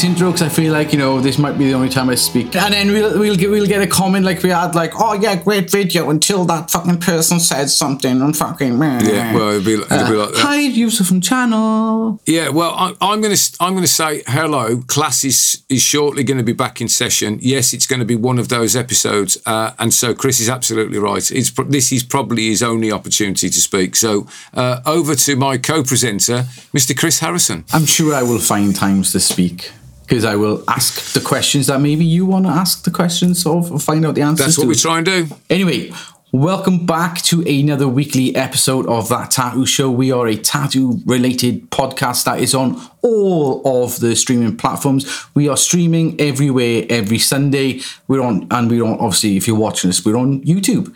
this intro because I feel like you know this might be the only time I speak, and then we'll we'll get we'll get a comment like we had like, oh yeah, great video until that fucking person said something and fucking Yeah, well, it'd be, it'd be like that. Hi, Yusuf from channel. Yeah, well, I, I'm going to I'm to say hello. Class is is shortly going to be back in session. Yes, it's going to be one of those episodes, uh, and so Chris is absolutely right. It's this is probably his only opportunity to speak. So uh, over to my co-presenter, Mr. Chris Harrison. I'm sure I will find times to speak because I will ask the questions that maybe you want to ask the questions of or find out the answers. That's what to. we try and do. Anyway, welcome back to another weekly episode of That Tattoo Show. We are a tattoo related podcast that is on all of the streaming platforms. We are streaming everywhere every Sunday. We're on, and we're on, obviously, if you're watching us, we're on YouTube.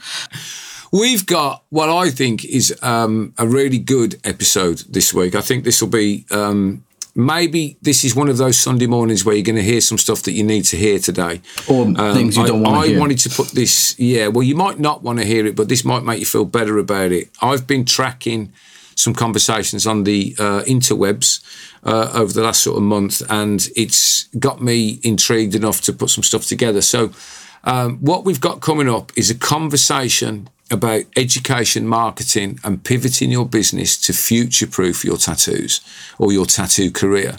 We've got what I think is um, a really good episode this week. I think this will be um, maybe this is one of those Sunday mornings where you're going to hear some stuff that you need to hear today. Or things you don't want I to hear. I wanted to put this, yeah, well, you might not want to hear it, but this might make you feel better about it. I've been tracking some conversations on the uh, interwebs uh, over the last sort of month, and it's got me intrigued enough to put some stuff together. So, um, what we've got coming up is a conversation about education, marketing, and pivoting your business to future proof your tattoos or your tattoo career.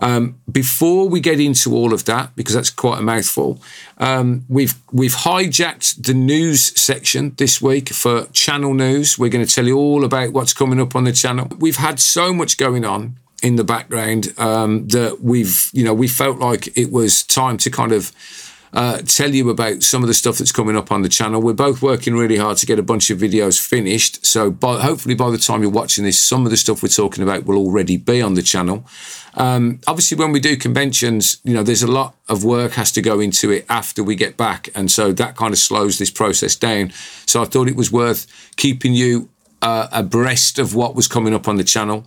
Um, before we get into all of that, because that's quite a mouthful, um, we've we've hijacked the news section this week for channel news. We're going to tell you all about what's coming up on the channel. We've had so much going on in the background um, that we've you know we felt like it was time to kind of uh, tell you about some of the stuff that's coming up on the channel. We're both working really hard to get a bunch of videos finished. So, by, hopefully, by the time you're watching this, some of the stuff we're talking about will already be on the channel. Um, obviously, when we do conventions, you know, there's a lot of work has to go into it after we get back, and so that kind of slows this process down. So, I thought it was worth keeping you uh, abreast of what was coming up on the channel.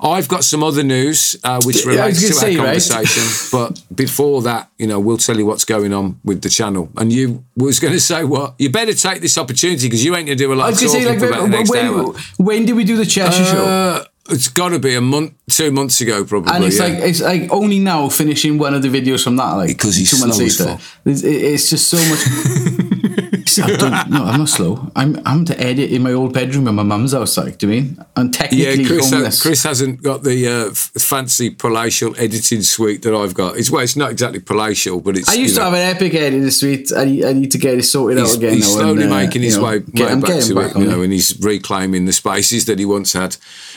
I've got some other news uh, which relates to our say, right? conversation, but before that, you know, we'll tell you what's going on with the channel. And you was going to say what? You better take this opportunity because you ain't going to do a lot I of was going talking to say, for like, about the next when, when did we do the Cheshire show? Uh, it's got to be a month, two months ago, probably. And it's yeah. like it's like only now finishing one of the videos from that like Because he's slow as fuck. It's, it's just so much. I don't- no, I'm not slow. I'm I'm to edit in my old bedroom in my mum's house. Like, do you mean? I'm technically yeah, Chris, homeless. Chris hasn't got the uh, f- fancy palatial editing suite that I've got. It's well, it's not exactly palatial, but it's. I used to know, have an epic editing suite. I, need- I need to get it sorted out again. he's now slowly and, uh, making his you know, way, get- way I'm back getting to back it, you know, and he's reclaiming the spaces that he once had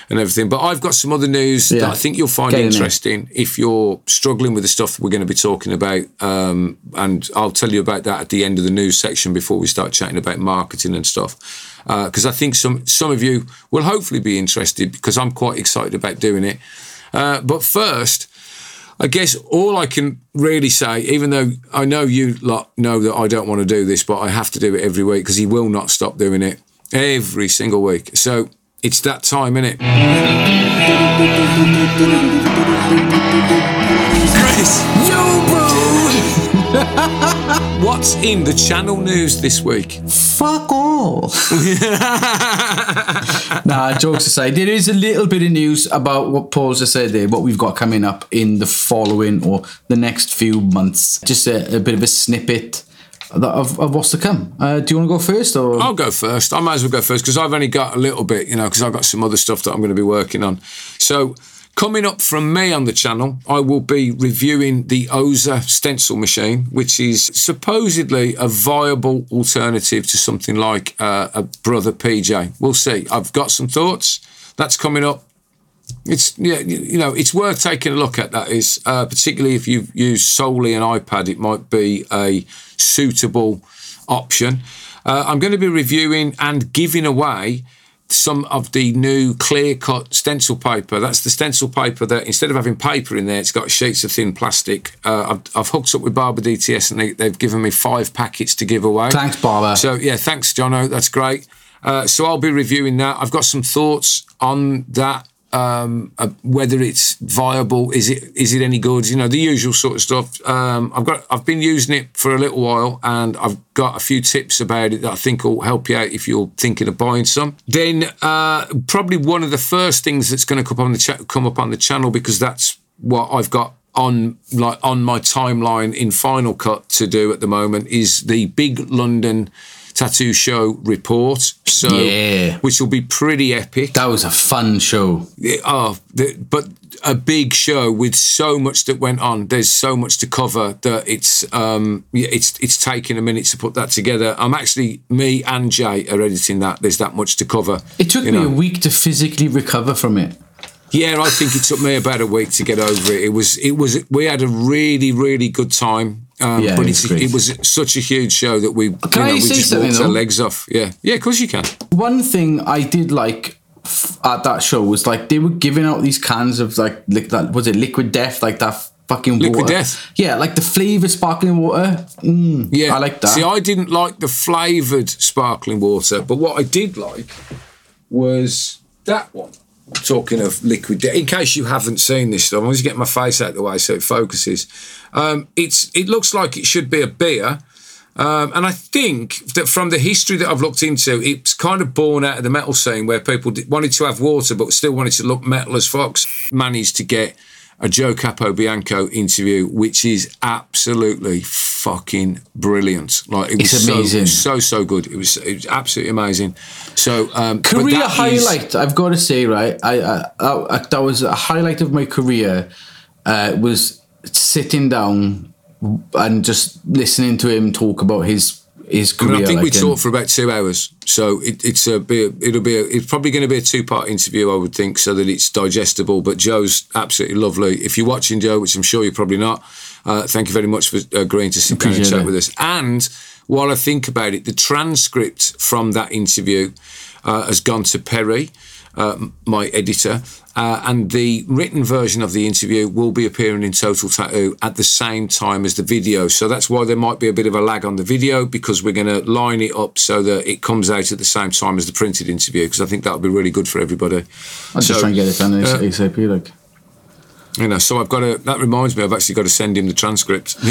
and everything. But I've got some other news Yeah. that I think you'll find Get in there. interesting if you're struggling with the stuff we're going to be talking about. Um, and I'll tell you about that at the end of the news section before we start chatting about marketing and stuff. Because I think some some of you will hopefully be interested because I'm quite excited about doing it. Uh, but first, I guess all I can really say, even though I know you lot know that I don't want to do this, but I have to do it every week because he will not stop doing it every single week. So it's that time? Chris, Yo, bro! what's in the channel news this week? Fuck all. nah, jokes aside, there is a little bit of news about what Paul's just said there, what we've got coming up in the following or the next few months. Just a, a bit of a snippet of, of what's to come. Uh, do you want to go first or? I'll go first. I might as well go first because I've only got a little bit, you know, because I've got some other stuff that I'm going to be working on. So, coming up from me on the channel, I will be reviewing the Oza stencil machine, which is supposedly a viable alternative to something like uh, a Brother PJ. We'll see. I've got some thoughts. That's coming up. It's yeah, you know, it's worth taking a look at. That is, uh, particularly if you use solely an iPad, it might be a suitable option. Uh, I'm going to be reviewing and giving away some of the new clear cut stencil paper. That's the stencil paper that instead of having paper in there, it's got sheets of thin plastic. Uh, I've, I've hooked up with Barber DTS and they, they've given me five packets to give away. Thanks, Barber. So yeah, thanks, Jono. That's great. Uh, so I'll be reviewing that. I've got some thoughts on that. Um, uh, whether it's viable, is it is it any good? You know, the usual sort of stuff. Um, I've got I've been using it for a little while, and I've got a few tips about it that I think will help you out if you're thinking of buying some. Then uh, probably one of the first things that's going to come up on the cha- come up on the channel because that's what I've got on like on my timeline in Final Cut to do at the moment is the big London tattoo show report. So, Yeah. which will be pretty epic. That was a fun show. Oh, the, but a big show with so much that went on. There's so much to cover that it's um it's it's taking a minute to put that together. I'm actually me and Jay are editing that. There's that much to cover. It took me know. a week to physically recover from it. Yeah, I think it took me about a week to get over it. It was it was we had a really really good time. Um, Yeah, but it it was such a huge show that we you Can know I we just walked our though? legs off. Yeah, yeah, of course you can. One thing I did like f- at that show was like they were giving out these cans of like like that was it liquid death like that fucking Liquid water. Death. Yeah, like the flavor sparkling water. Mm, Yeah, I like that. See, I didn't like the flavoured sparkling water, but what I did like was that one. Talking of liquid, in case you haven't seen this stuff, I'm to getting my face out of the way so it focuses. Um, it's it looks like it should be a beer, um, and I think that from the history that I've looked into, it's kind of born out of the metal scene where people wanted to have water but still wanted to look metal as Fox. Managed to get a Joe Capobianco interview, which is absolutely fucking brilliant. Like it was It's so- amazing. so so good. It was it was absolutely amazing. So um, career that is- highlight. I've got to say, right? I, I, I that was a highlight of my career. Uh, was sitting down and just listening to him talk about his his I, career. mean, I think we like, and- talked for about two hours, so it, it's a be a, it'll be a, it's probably going to be a two part interview, I would think, so that it's digestible. But Joe's absolutely lovely. If you're watching Joe, which I'm sure you're probably not, uh, thank you very much for agreeing to sit down and chat it. with us. And while I think about it, the transcript from that interview uh, has gone to Perry, uh, my editor, uh, and the written version of the interview will be appearing in Total Tattoo at the same time as the video. So that's why there might be a bit of a lag on the video because we're going to line it up so that it comes out at the same time as the printed interview because I think that would be really good for everybody. Just So, try and get it done uh, ASAP. Like. You know, so I've got to. That reminds me, I've actually got to send him the transcript.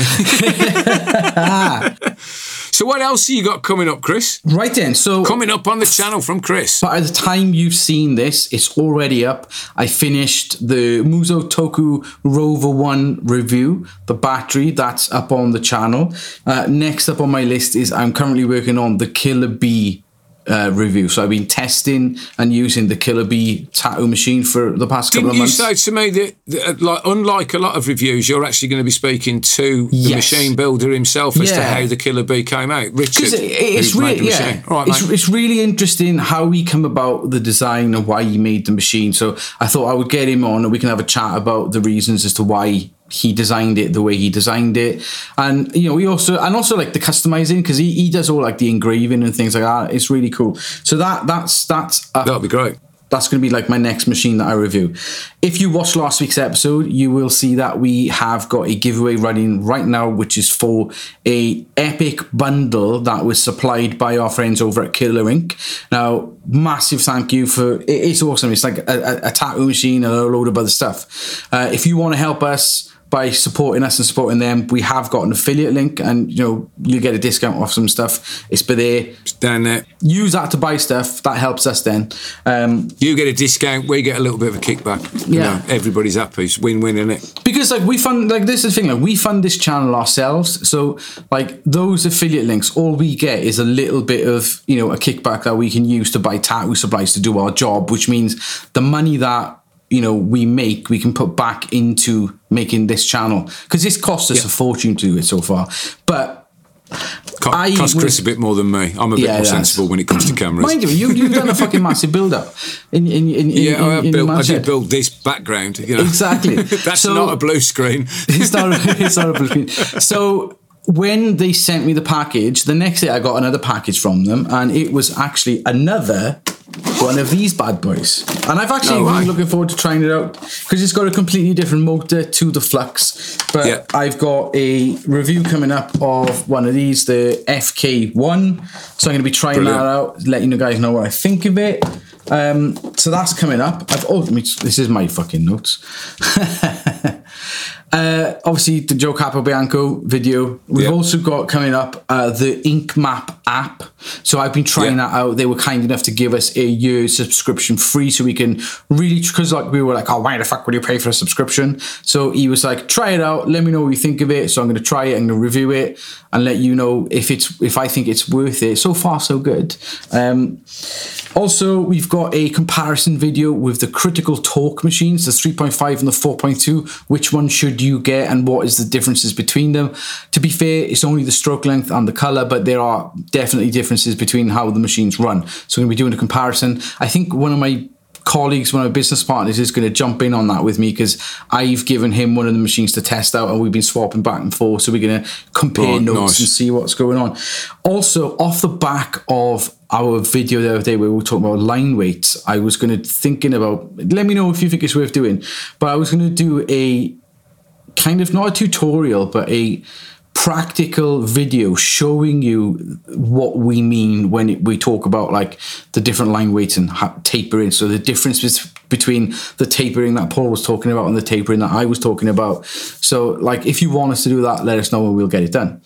so what else have you got coming up, Chris? Right then, so Coming up on the channel from Chris. by the time you've seen this, it's already up. I finished the Muzo Toku Rover 1 review, the battery, that's up on the channel. Uh, next up on my list is I'm currently working on the Killer Bee uh, review. So I've been testing and using the Killer Bee tattoo machine for the past Didn't couple of months. you say to me that, that, like, unlike a lot of reviews, you're actually going to be speaking to the Yes. machine builder himself as to how the Killer Bee came out, Richard? It, it's really yeah, right, it's, it's really interesting how he came about the design and why he made the machine. So I thought I would get him on and we can have a chat about the reasons as to why he designed it the way he designed it, and you know we also and also like the customizing because he, he does all like the engraving and things like that. It's really cool. So that that's that's That'll be great. that's going to be like my next machine that I review. If you watch last week's episode, you will see that we have got a giveaway running right now, which is for a epic bundle that was supplied by our friends over at Killer Ink. Now, massive thank you for it's awesome. It's like a, a, a tattoo machine and a load of other stuff. Uh, if you want to help us by supporting us and supporting them, we have got an affiliate link, and you know you get a discount off some stuff. It's by there. It's down there. Use that to buy stuff. That helps us then. Um, You get a discount, we get a little bit of a kickback. You Yeah. know, everybody's happy. It's win-win, isn't it? because like we fund like this is the thing like we fund this channel ourselves so like those affiliate links all we get is a little bit of you know a kickback that we can use to buy tattoo supplies to do our job which means the money that you know we make we can put back into making this channel because this cost us Yeah. a fortune to do it so far but Co- I cost Chris a bit more than me. I'm a bit Yeah, more sensible when it comes to cameras. mind you, you you've done a fucking massive build up in in in, in yeah, I, have built, I did build this background. You know. Exactly. That's So- not a blue screen. it's not, it's not a blue screen. So when they sent me the package, the next day I got another package from them, and it was actually another one of these bad boys. And I've actually Oh, been looking forward to trying it out because it's got a completely different motor to the Flux. But Yeah. I've got a review coming up of one of these, the FK1. So I'm going to be trying Brilliant. that out, letting you guys know what I think of it. Um, so that's coming up. I've oh, this is my fucking notes. Uh, obviously, the Joe Capobianco video. We've Yeah. also got coming up uh, the Ink Map app. So I've been trying Yeah. that out. They were kind enough to give us a year subscription free, so we can really because like we were like, oh, why the fuck would you pay for a subscription? So he was like, try it out. Let me know what you think of it. So I'm going to try it. I'm going to review it and let you know if it's if I think it's worth it. So far, so good. Um, also, we've got a comparison video with the critical Talk machines, the 3.5 and the 4.2. Which one should you get and what is the differences between them? To be fair, it's only the stroke length and the color, but there are definitely differences between how the machines run. So I'm going to be doing a comparison. I think one of my colleagues, one of my business partners is going to jump in on that with me because I've given him one of the machines to test out and we've been swapping back and forth. So we're going to compare Right, notes nice. and see what's going on. Also, off the back of our video the other day where we were talking about line weights, I was going to thinking about. Let me know if you think it's worth doing. But I was going to do a kind of not a tutorial, but a practical video showing you what we mean when we talk about like the different line weights and ha- tapering. So the difference bes- between the tapering that Paul was talking about and the tapering that I was talking about. So like, if you want us to do that, let us know and we'll get it done.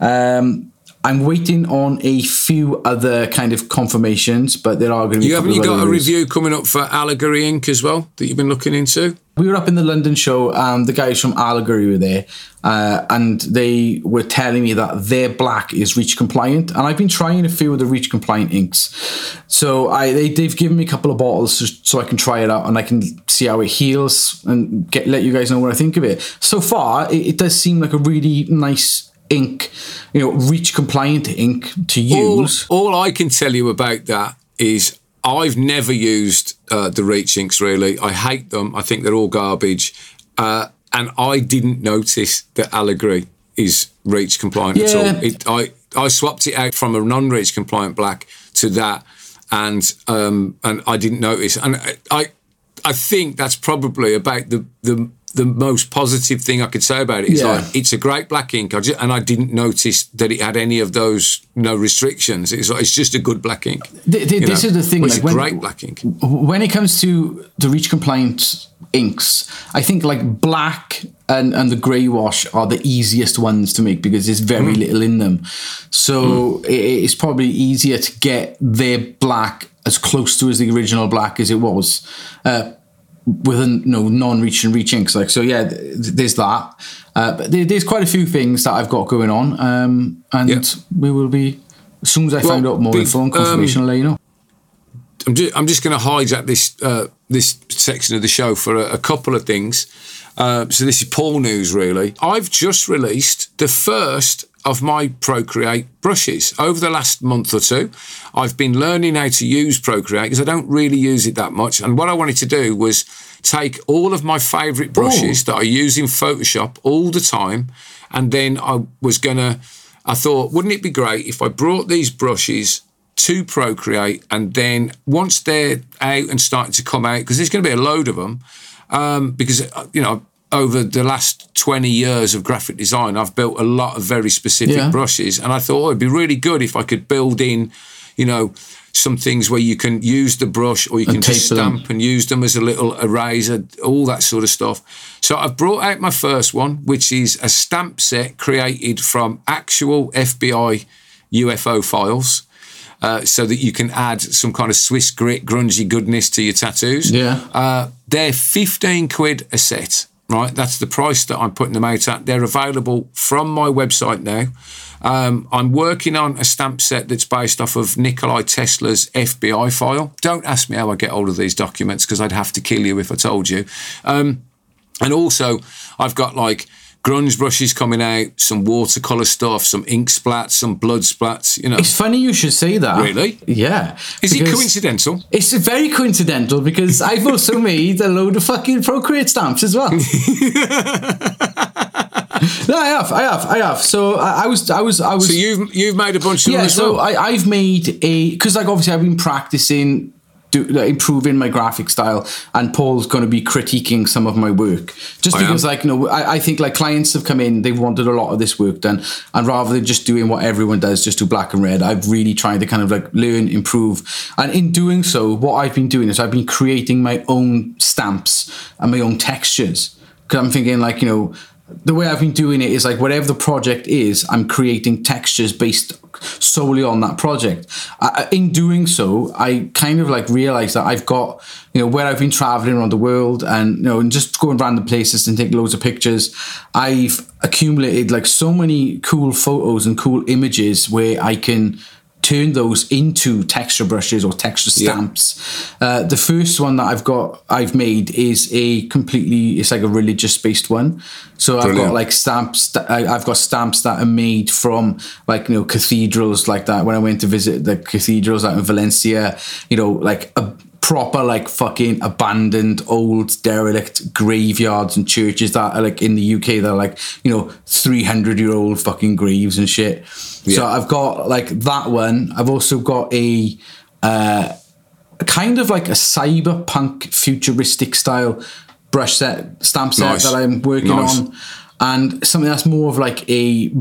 Um, I'm waiting on a few other kind of confirmations, but there are going to be. You haven't you got a reviews. review coming up for Allegory Ink. as well that you've been looking into? we were up in the London show, and the guys from Allegory were there, uh, and they were telling me that their black is reach compliant, and I've been trying a few of the reach compliant inks. So I they, they've given me a couple of bottles so I can try it out and I can see how it heals and get let you guys know what I think of it. So far, it, it does seem like a really nice ink, you know, reach compliant ink to use. all I can tell you about that is I've never used uh, the Reach inks really. I hate them. I think they're all garbage. Uh, and I didn't notice that Allegory is Reach compliant at all. It, I, I swapped it out from a non-Reach compliant black to that, and um, and I didn't notice. And I, I I think that's probably about the the the most positive thing I could say about it is Yeah. like it's a great black ink, I ju- and I didn't notice that it had any of those no restrictions. It's like, it's just a good black ink. Th- th- you this know? is the thing, Well, it's like, a when- great black ink. when it comes to the reach compliant inks, I think like black and, and the grey wash are the easiest ones to make because there's very little in them. So it, it's probably easier to get their black as close to as the original black as it was. Uh, with a no non-reach and reach inks like so yeah th- there's that uh, but there, there's quite a few things that I've got going on um, and Yeah. we will be as soon as I find out more big, info and confirmation I'll let you know I'm just, I'm just going to hijack this uh, this section of the show for a, a couple of things. Uh, so this is Paul news, really. I've just released the first of my Procreate brushes over the last month or two. I've been learning how to use Procreate because I don't really use it that much. And what I wanted to do was take all of my favourite brushes that I use in Photoshop all the time, and then I was gonna. I thought, wouldn't it be great if I brought these brushes to Procreate, and then once they're out and starting to come out, because there's going to be a load of them, um, because uh, you know over the last 20 years of graphic design, I've built a lot of very specific Yeah. brushes, and I thought oh, it'd be really good if I could build in, you know. Some things where you can use the brush or you can just taper them. stamp and use them as a little eraser, all that sort of stuff. So I've brought out my first one, which is a stamp set created from actual FBI UFO files. Uh, so that you can add some kind of Swiss grit, grungy goodness to your tattoos. Yeah. Uh, they're 15 quid a set, right? That's the price that I'm putting them out at. They're available from my website now. Um, I'm working on a stamp set that's based off of Nikolai Tesla's FBI file. Don't ask me how I get hold of these documents because I'd have to kill you if I told you. Um, and also, I've got like grunge brushes coming out, some watercolor stuff, some ink splats, some blood splats. You know, It's funny you should say that. Really? Yeah. is it coincidental? It's very coincidental because I've also made a load of fucking Procreate stamps as well. no, I have, I have, I have. So I, I was, I was, I was. So you've you've made a bunch of them yeah. So well. I, I've made a because like obviously I've been practicing. Do, like, improving my graphic style, and Paul's going to be critiquing some of my work. Just I am. because, like, you know, I, I think like clients have come in, they've wanted a lot of this work done, and rather than just doing what everyone does, just do black and red, I've really tried to kind of like learn, improve, and in doing so, what I've been doing is I've been creating my own stamps and my own textures because I'm thinking like you know the way I've been doing it is like whatever the project is, I'm creating textures based solely on that project. In doing so, I kind of like realized that I've got you know where I've been traveling around the world and you know and just going random places and take loads of pictures. I've accumulated like so many cool photos and cool images where I can turn those into texture brushes or texture stamps. Yeah. Uh, the first one that I've got, I've made is a completely, it's like a religious based one. So Brilliant. I've got like stamps, I've got stamps that are made from like, you know, cathedrals like that. When I went to visit the cathedrals out in Valencia, you know, like a, proper like fucking abandoned old derelict graveyards and churches that are like in the UK that are like you know 300 year old fucking graves and shit yeah. so I've got like that one I've also got a uh, kind of like a cyberpunk futuristic style brush set stamp set nice. that I'm working nice. on and something that's more of like a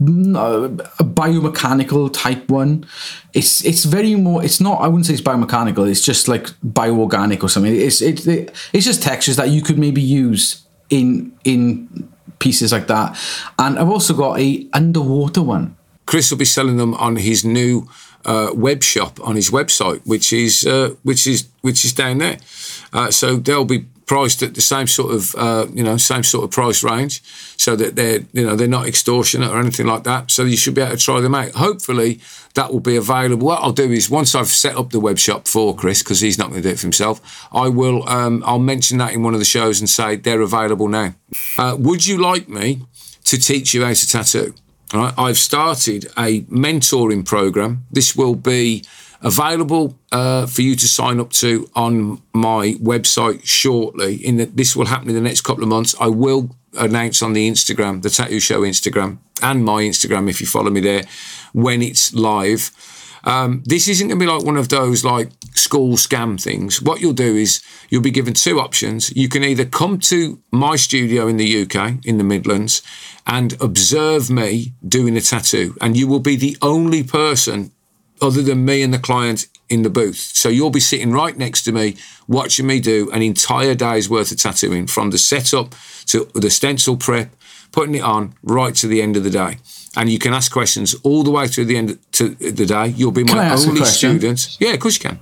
a biomechanical type one. It's it's very more. It's not. I wouldn't say it's biomechanical. It's just like bioorganic or something. It's it, it it's just textures that you could maybe use in in pieces like that. And I've also got a underwater one. Chris will be selling them on his new uh, web shop on his website, which is uh, which is which is down there. Uh, so they'll be priced at the same sort of uh, you know same sort of price range, so that they're you know they're not extortionate or anything like that. So you should be able to try them out. Hopefully that will be available. What I'll do is once I've set up the web shop for Chris because he's not going to do it for himself, I will um, I'll mention that in one of the shows and say they're available now. Uh, would you like me to teach you how to tattoo? Right, I've started a mentoring program. This will be available uh, for you to sign up to on my website shortly. In that this will happen in the next couple of months. I will announce on the Instagram, the Tattoo Show Instagram, and my Instagram if you follow me there when it's live. Um, this isn't going to be like one of those like school scam things. What you'll do is you'll be given two options. You can either come to my studio in the UK, in the Midlands, and observe me doing a tattoo, and you will be the only person other than me and the client in the booth. So you'll be sitting right next to me, watching me do an entire day's worth of tattooing from the setup to the stencil prep, putting it on right to the end of the day. And you can ask questions all the way through the end to the day. You'll be my only student. Yeah, of course you can.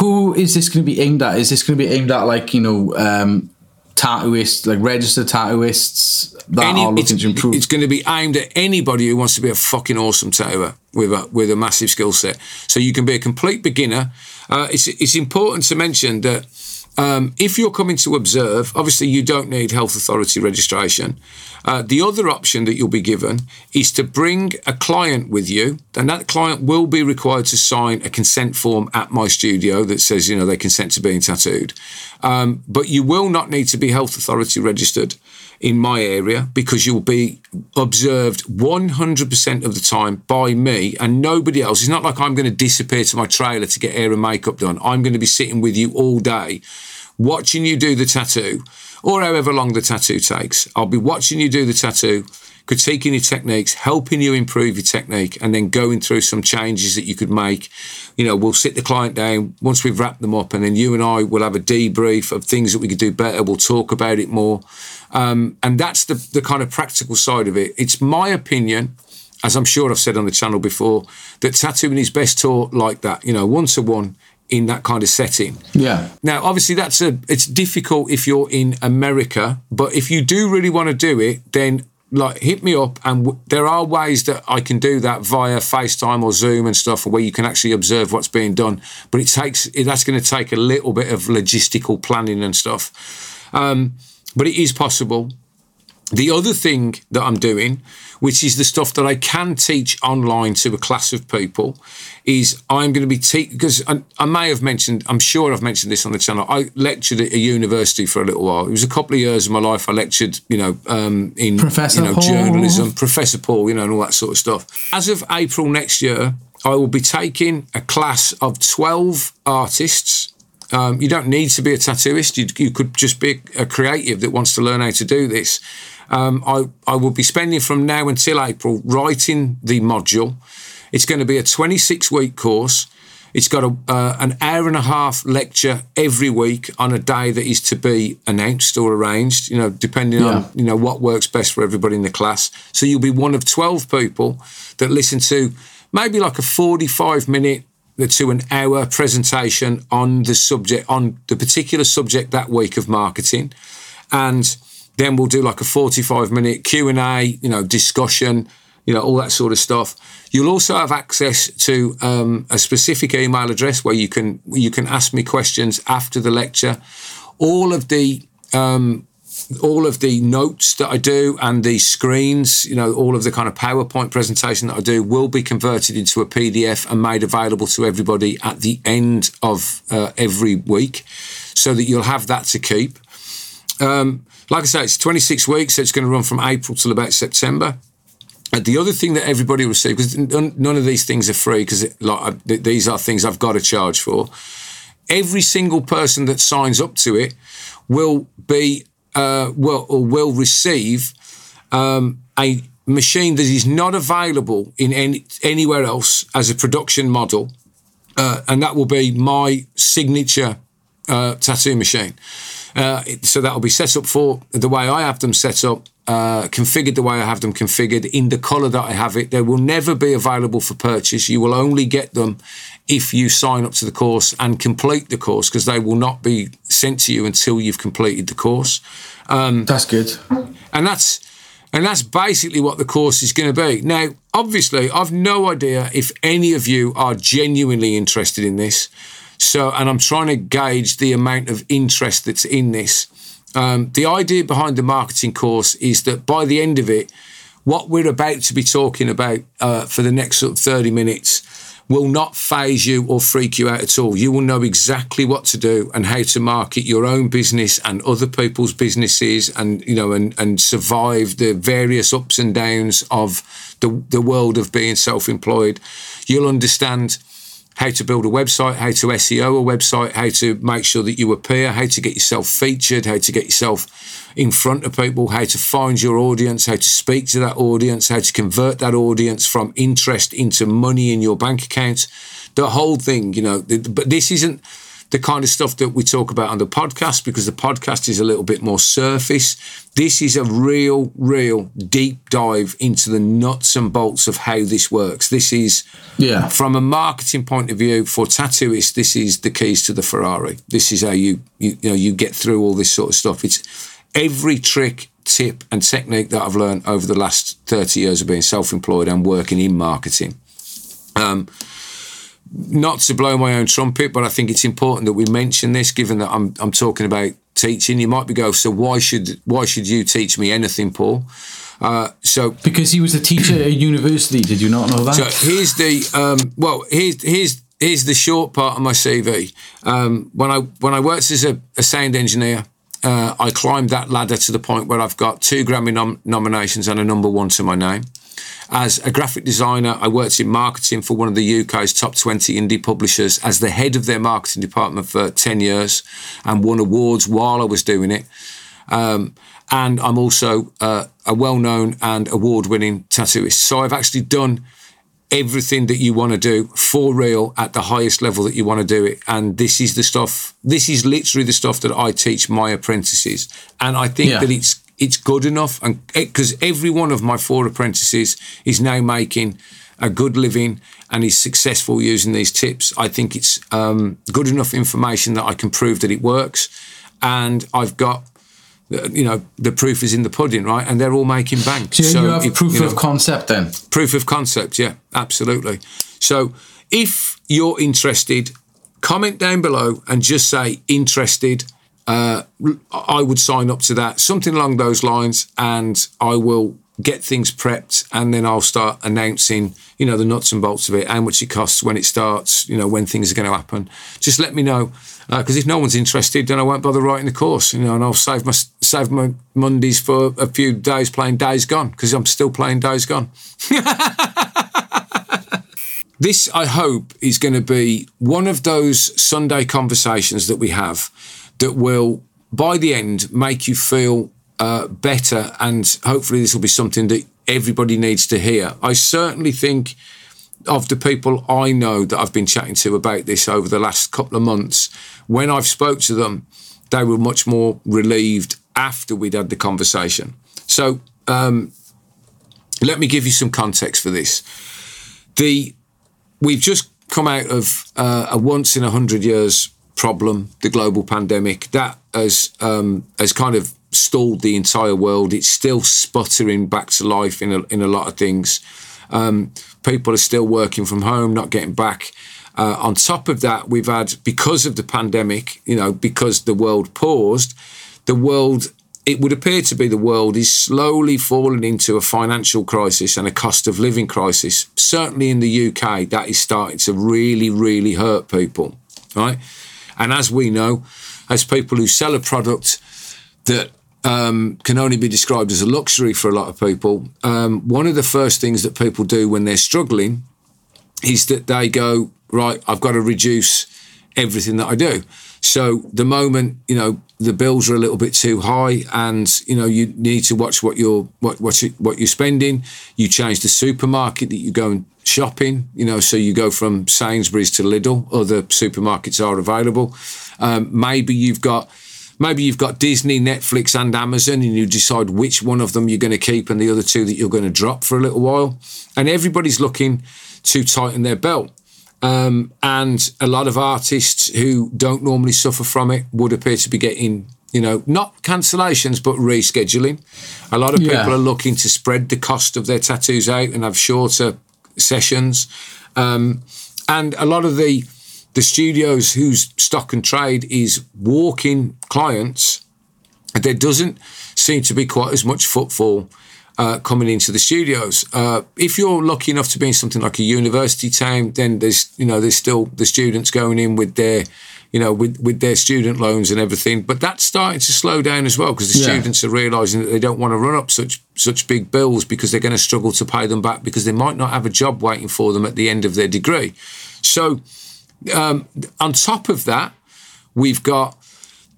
Who is this going to be aimed at? Is this going to be aimed at like you know um, tattooists, like registered tattooists that Any, are looking to improve? It's going to be aimed at anybody who wants to be a fucking awesome tattooer with a with a massive skill set. So you can be a complete beginner. Uh, it's it's important to mention that um, if you're coming to observe, obviously you don't need health authority registration. Uh, the other option that you'll be given is to bring a client with you, and that client will be required to sign a consent form at my studio that says, you know, they consent to being tattooed. Um, but you will not need to be health authority registered in my area because you'll be observed 100% of the time by me and nobody else. It's not like I'm going to disappear to my trailer to get hair and makeup done. I'm going to be sitting with you all day, watching you do the tattoo or however long the tattoo takes. I'll be watching you do the tattoo, critiquing your techniques, helping you improve your technique, and then going through some changes that you could make. You know, we'll sit the client down once we've wrapped them up, and then you and I will have a debrief of things that we could do better. We'll talk about it more. Um, and that's the, the kind of practical side of it. It's my opinion, as I'm sure I've said on the channel before, that tattooing is best taught like that, you know, one to one in that kind of setting. Yeah. Now, obviously, that's a it's difficult if you're in America, but if you do really want to do it, then like hit me up and w- there are ways that I can do that via FaceTime or Zoom and stuff where you can actually observe what's being done but it takes that's going to take a little bit of logistical planning and stuff um, but it is possible. The other thing that I'm doing, which is the stuff that I can teach online to a class of people, is I'm going to be teaching because I, I, may have mentioned, I'm sure I've mentioned this on the channel. I lectured at a university for a little while. It was a couple of years of my life. I lectured, you know, um, in Professor you know, journalism, Professor Paul, you know, and all that sort of stuff. As of April next year, I will be taking a class of 12 artists um, you don't need to be a tattooist. You, you, could just be a creative that wants to learn how to do this. Um, I, I will be spending from now until April writing the module. It's going to be a 26 week course. It's got a, uh, an hour and a half lecture every week on a day that is to be announced or arranged, you know, depending yeah. on, you know, what works best for everybody in the class. So you'll be one of 12 people that listen to maybe like a 45 minute to an hour presentation on the subject, on the particular subject that week of marketing. And then we'll do like a 45 minute Q&A, you know, discussion, you know, all that sort of stuff. You'll also have access to um, a specific email address where you can you can ask me questions after the lecture. All of the um, all of the notes that I do and the screens, you know, all of the kind of PowerPoint presentation that I do will be converted into a PDF and made available to everybody at the end of uh, every week, so that you'll have that to keep. Um, like I say, it's 26 weeks, so it's going to run from April till about September. And the other thing that everybody will receive, because none of these things are free, because like, these are things I've got to charge for. Every single person that signs up to it will be uh, or will receive um, a machine that is not available in any, anywhere else as a production model, uh, and that will be my signature uh, tattoo machine. Uh, so that will be set up for the way I have them set up, uh, configured the way I have them configured in the color that I have it. They will never be available for purchase. You will only get them if you sign up to the course and complete the course because they will not be sent to you until you've completed the course. Um, that's good. And that's and that's basically what the course is going to be. Now, obviously, I've no idea if any of you are genuinely interested in this. So, and I'm trying to gauge the amount of interest that's in this. Um, the idea behind the marketing course is that by the end of it, what we're about to be talking about uh, for the next sort of 30 minutes will not phase you or freak you out at all. You will know exactly what to do and how to market your own business and other people's businesses and, you know, and, and survive the various ups and downs of the, the world of being self employed. You'll understand how to build a website, how to SEO a website, how to make sure that you appear, how to get yourself featured, how to get yourself in front of people, how to find your audience, how to speak to that audience, how to convert that audience from interest into money in your bank account. The whole thing, you know, but this isn't the kind of stuff that we talk about on the podcast because the podcast is a little bit more surface. This is a real, real deep dive into the nuts and bolts of how this works. This is, yeah, from a marketing point of view for tattooists, this is the keys to the Ferrari. This is how you, you, you know, you get through all this sort of stuff. It's every trick, tip, and technique that I've learned over the last 30 years of being self employed and working in marketing. Um, not to blow my own trumpet, but I think it's important that we mention this, given that I'm I'm talking about teaching. You might be going, so why should why should you teach me anything, Paul? Uh, so because he was a teacher at a university, did you not know that? So here's the um, well, here's here's here's the short part of my CV. Um, when I when I worked as a, a sound engineer, uh, I climbed that ladder to the point where I've got two Grammy nom- nominations and a number one to my name. As a graphic designer, I worked in marketing for one of the UK's top 20 indie publishers as the head of their marketing department for 10 years and won awards while I was doing it. Um, and I'm also uh, a well known and award winning tattooist. So I've actually done everything that you want to do for real at the highest level that you want to do it. And this is the stuff, this is literally the stuff that I teach my apprentices. And I think yeah. that it's it's good enough, and because every one of my four apprentices is now making a good living and is successful using these tips. I think it's um, good enough information that I can prove that it works, and I've got. You know, the proof is in the pudding, right? And they're all making bank. So, so you have if, proof you know, of concept then? Proof of concept, yeah, absolutely. So if you're interested, comment down below and just say interested uh, I would sign up to that, something along those lines, and I will get things prepped, and then I'll start announcing, you know, the nuts and bolts of it, how much it costs, when it starts, you know, when things are going to happen. Just let me know, because uh, if no one's interested, then I won't bother writing the course, you know, and I'll save my save my Mondays for a few days playing Days Gone, because I'm still playing Days Gone. this, I hope, is going to be one of those Sunday conversations that we have that will, by the end, make you feel uh, better. And hopefully, this will be something that everybody needs to hear. I certainly think of the people I know that I've been chatting to about this over the last couple of months, when I've spoke to them, they were much more relieved after we'd had the conversation. So um, let me give you some context for this. The we've just come out of uh, a once in a hundred years problem, the global pandemic that has um, has kind of stalled the entire world. It's still sputtering back to life in a, in a lot of things. Um, people are still working from home, not getting back. Uh, on top of that, we've had because of the pandemic, you know, because the world paused, the world it would appear to be the world is slowly falling into a financial crisis and a cost of living crisis. Certainly in the UK, that is starting to really, really hurt people, right? And as we know, as people who sell a product that um, can only be described as a luxury for a lot of people, um, one of the first things that people do when they're struggling is that they go, right, I've got to reduce everything that I do. So the moment you know the bills are a little bit too high, and you know you need to watch what you're what what, you, what you're spending, you change the supermarket that you go and shopping. You know, so you go from Sainsbury's to Lidl. Other supermarkets are available. Um, maybe you've got maybe you've got Disney, Netflix, and Amazon, and you decide which one of them you're going to keep and the other two that you're going to drop for a little while. And everybody's looking to tighten their belt. Um, and a lot of artists who don't normally suffer from it would appear to be getting, you know, not cancellations, but rescheduling. A lot of yeah. people are looking to spread the cost of their tattoos out and have shorter sessions. Um, and a lot of the the studios whose stock and trade is walking clients, there doesn't seem to be quite as much footfall uh, coming into the studios. Uh, if you're lucky enough to be in something like a university town, then there's you know there's still the students going in with their you know with with their student loans and everything. But that's starting to slow down as well because the yeah. students are realizing that they don't want to run up such such big bills because they're going to struggle to pay them back because they might not have a job waiting for them at the end of their degree. So um, on top of that, we've got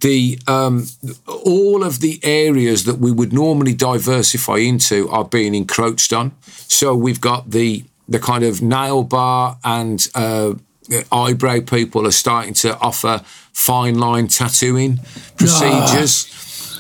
the um, all of the areas that we would normally diversify into are being encroached on. So we've got the the kind of nail bar and uh, eyebrow people are starting to offer fine line tattooing procedures.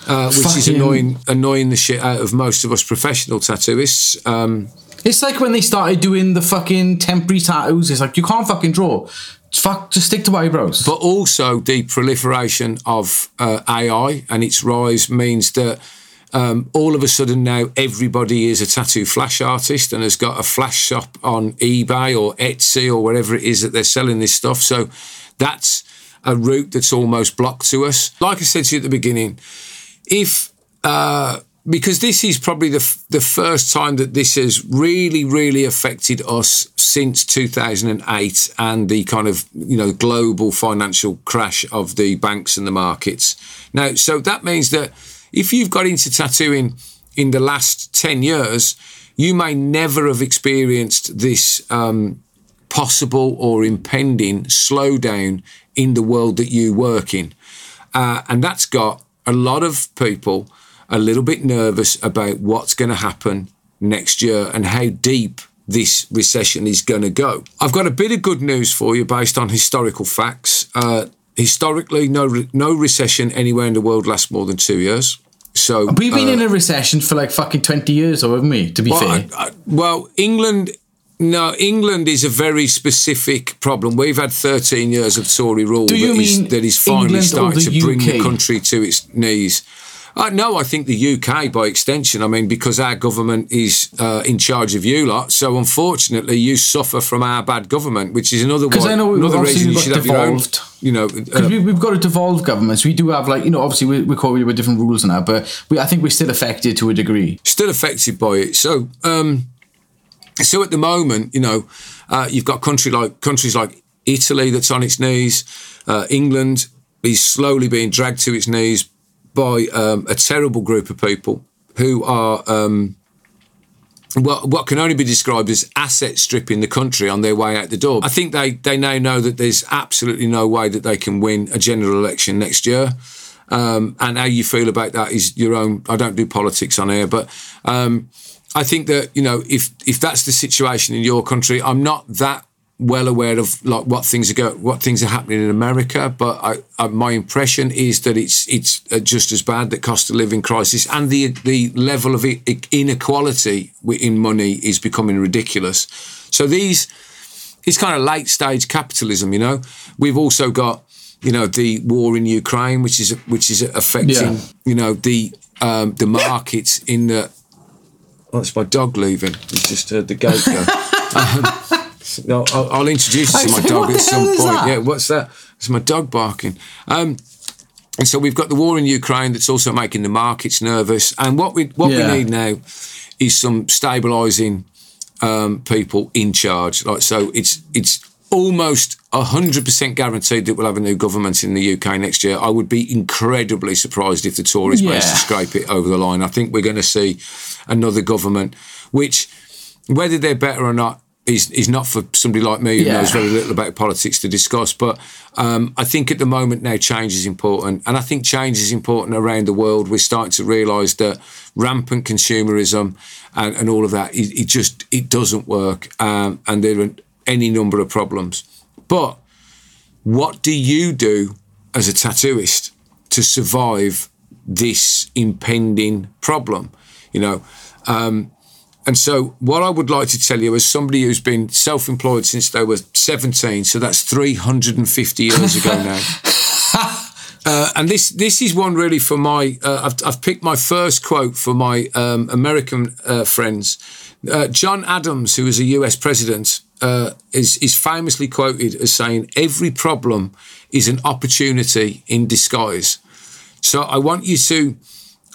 Uh, which Fucking. is annoying, annoying the shit out of most of us professional tattooists. Um, it's like when they started doing the fucking temporary tattoos. It's like you can't fucking draw fuck, just stick to eyebrows. But also the proliferation of uh, AI and its rise means that um, all of a sudden now everybody is a tattoo flash artist and has got a flash shop on eBay or Etsy or wherever it is that they're selling this stuff. So that's a route that's almost blocked to us. Like I said to you at the beginning, if uh, because this is probably the, the first time that this has really, really affected us since 2008 and the kind of, you know, global financial crash of the banks and the markets. Now, so that means that if you've got into tattooing in the last 10 years, you may never have experienced this um, possible or impending slowdown in the world that you work in. Uh, and that's got a lot of people a little bit nervous about what's going to happen next year and how deep this recession is going to go. I've got a bit of good news for you based on historical facts. Uh, historically, no re- no recession anywhere in the world lasts more than two years. So we've been uh, in a recession for like fucking twenty years, or haven't we? To be well, fair, I, I, well, England. No, England is a very specific problem. We've had 13 years of Tory rule that is, that is finally England starting to bring the country to its knees. Uh, no, I think the UK by extension. I mean, because our government is uh, in charge of you lot, so unfortunately, you suffer from our bad government, which is another one, another reason you should have devolved. your own. You know, uh, we, have got a devolved governments. We do have like you know, obviously we, we're coping with different rules now, but we, I think we're still affected to a degree. Still affected by it. So, um, so at the moment, you know, uh, you've got country like countries like Italy that's on its knees. Uh, England is slowly being dragged to its knees by um, a terrible group of people who are um, what, what can only be described as asset stripping the country on their way out the door. I think they, they now know that there's absolutely no way that they can win a general election next year. Um, and how you feel about that is your own. I don't do politics on air, but um, I think that you know if if that's the situation in your country, I'm not that well aware of like what things are go, what things are happening in America, but I, I, my impression is that it's it's uh, just as bad. That cost of living crisis and the the level of inequality in money is becoming ridiculous. So these it's kind of late stage capitalism. You know, we've also got you know the war in Ukraine, which is which is affecting yeah. you know the um, the markets in the. Oh, it's my dog leaving. We just heard the gate go. um, I'll, I'll introduce you to my dog at some point. That? Yeah, what's that? It's my dog barking. Um, and so we've got the war in Ukraine that's also making the markets nervous. And what we what yeah. we need now is some stabilising um, people in charge. Like so, it's it's almost hundred percent guaranteed that we'll have a new government in the UK next year. I would be incredibly surprised if the Tories yeah. managed to scrape it over the line. I think we're going to see another government, which whether they're better or not is, is not for somebody like me who yeah. knows very little about politics to discuss. But um, I think at the moment now change is important, and I think change is important around the world. We're starting to realise that rampant consumerism and, and all of that it, it, just it doesn't work, um, and there are any number of problems. But what do you do as a tattooist to survive this impending problem? You know. Um, and so, what I would like to tell you, as somebody who's been self employed since they were 17, so that's 350 years ago now. Uh, and this this is one really for my. Uh, I've, I've, picked my first quote for my um, American uh, friends. Uh, John Adams, who was a U.S. president, uh, is is famously quoted as saying, "Every problem is an opportunity in disguise." So I want you to,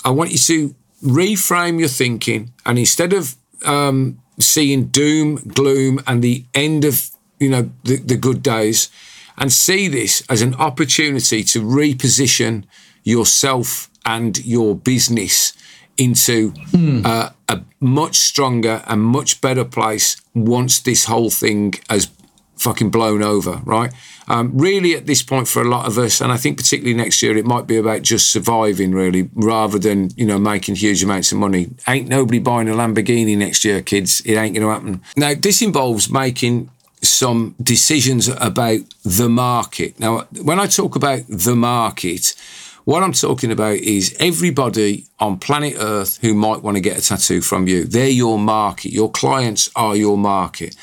I want you to reframe your thinking, and instead of um, seeing doom, gloom, and the end of you know the, the good days, and see this as an opportunity to reposition yourself and your business into mm. uh, a much stronger and much better place once this whole thing has fucking blown over, right? Um, really, at this point, for a lot of us, and I think particularly next year, it might be about just surviving, really, rather than you know making huge amounts of money. Ain't nobody buying a Lamborghini next year, kids. It ain't going to happen. Now, this involves making some decisions about the market. Now, when I talk about the market, what I'm talking about is everybody on planet Earth who might want to get a tattoo from you. They're your market. Your clients are your market.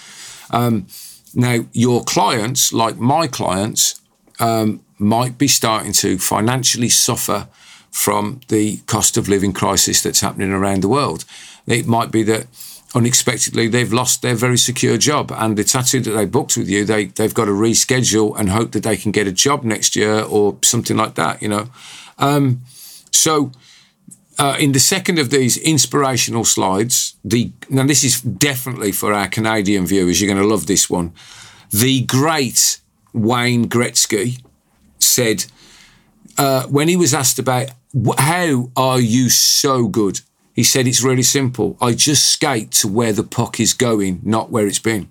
Um, now, your clients, like my clients, um, might be starting to financially suffer from the cost of living crisis that's happening around the world. It might be that unexpectedly they've lost their very secure job and the tattoo that they booked with you, they, they've got to reschedule and hope that they can get a job next year or something like that, you know. Um, so, uh, in the second of these inspirational slides, the now this is definitely for our Canadian viewers. You're going to love this one. The great Wayne Gretzky said uh, when he was asked about how are you so good, he said it's really simple. I just skate to where the puck is going, not where it's been.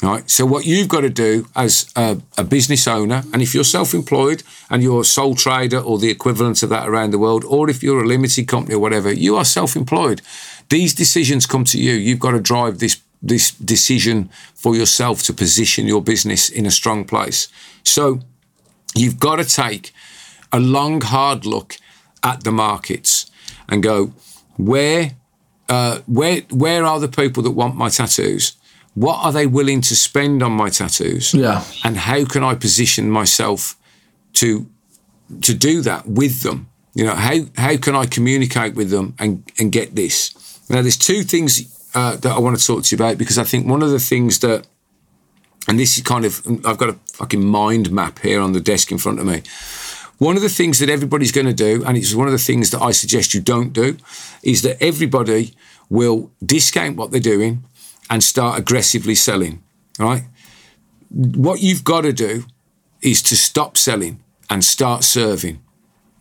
Right. So what you've got to do as a, a, business owner, and if you're self-employed and you're a sole trader or the equivalent of that around the world, or if you're a limited company or whatever, you are self-employed. These decisions come to you. You've got to drive this this decision for yourself to position your business in a strong place. So you've got to take a long, hard look at the markets and go, where, uh, where, where are the people that want my tattoos? What are they willing to spend on my tattoos? Yeah. And how can I position myself to to do that with them? You know, how how can I communicate with them and and get this? Now, there's two things uh, that I want to talk to you about because I think one of the things that, and this is kind of, I've got a fucking mind map here on the desk in front of me. One of the things that everybody's going to do, and it's one of the things that I suggest you don't do, is that everybody will discount what they're doing and start aggressively selling, right? What you've got to do is to stop selling and start serving,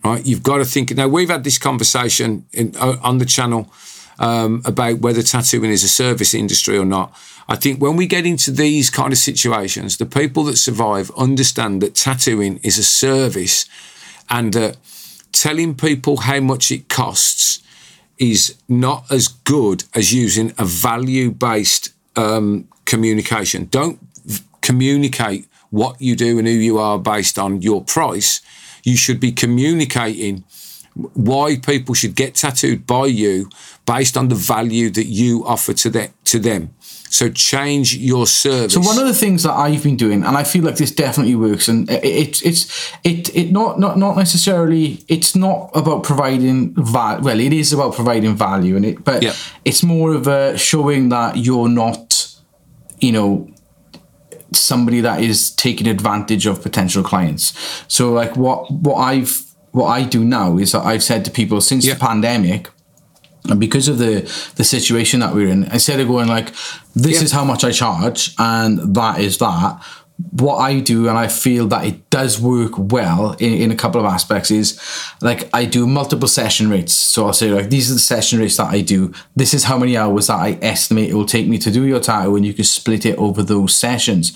right? You've got to think. Now, we've had this conversation in, uh, on the channel um, about whether tattooing is a service industry or not. I think when we get into these kind of situations, the people that survive understand that tattooing is a service and that telling people how much it costs is not as good as using a value based um, communication. Don't v- communicate what you do and who you are based on your price. You should be communicating why people should get tattooed by you based on the value that you offer to them to them. So change your service. So one of the things that I've been doing, and I feel like this definitely works, and it's it's it it not not not necessarily it's not about providing value. Well, it is about providing value in it, but Yeah. it's more of a showing that you're not, you know, somebody that is taking advantage of potential clients. So like what what I've what I do now is that I've said to people since Yeah. the pandemic, and because of the the situation that we're in, instead of going like, this Yeah. is how much I charge and that is that, what I do and I feel that it does work well in, in a couple of aspects is like I do multiple session rates. So I'll say like these are the session rates that I do. This is how many hours that I estimate it will take me to do your tattoo and you can split it over those sessions.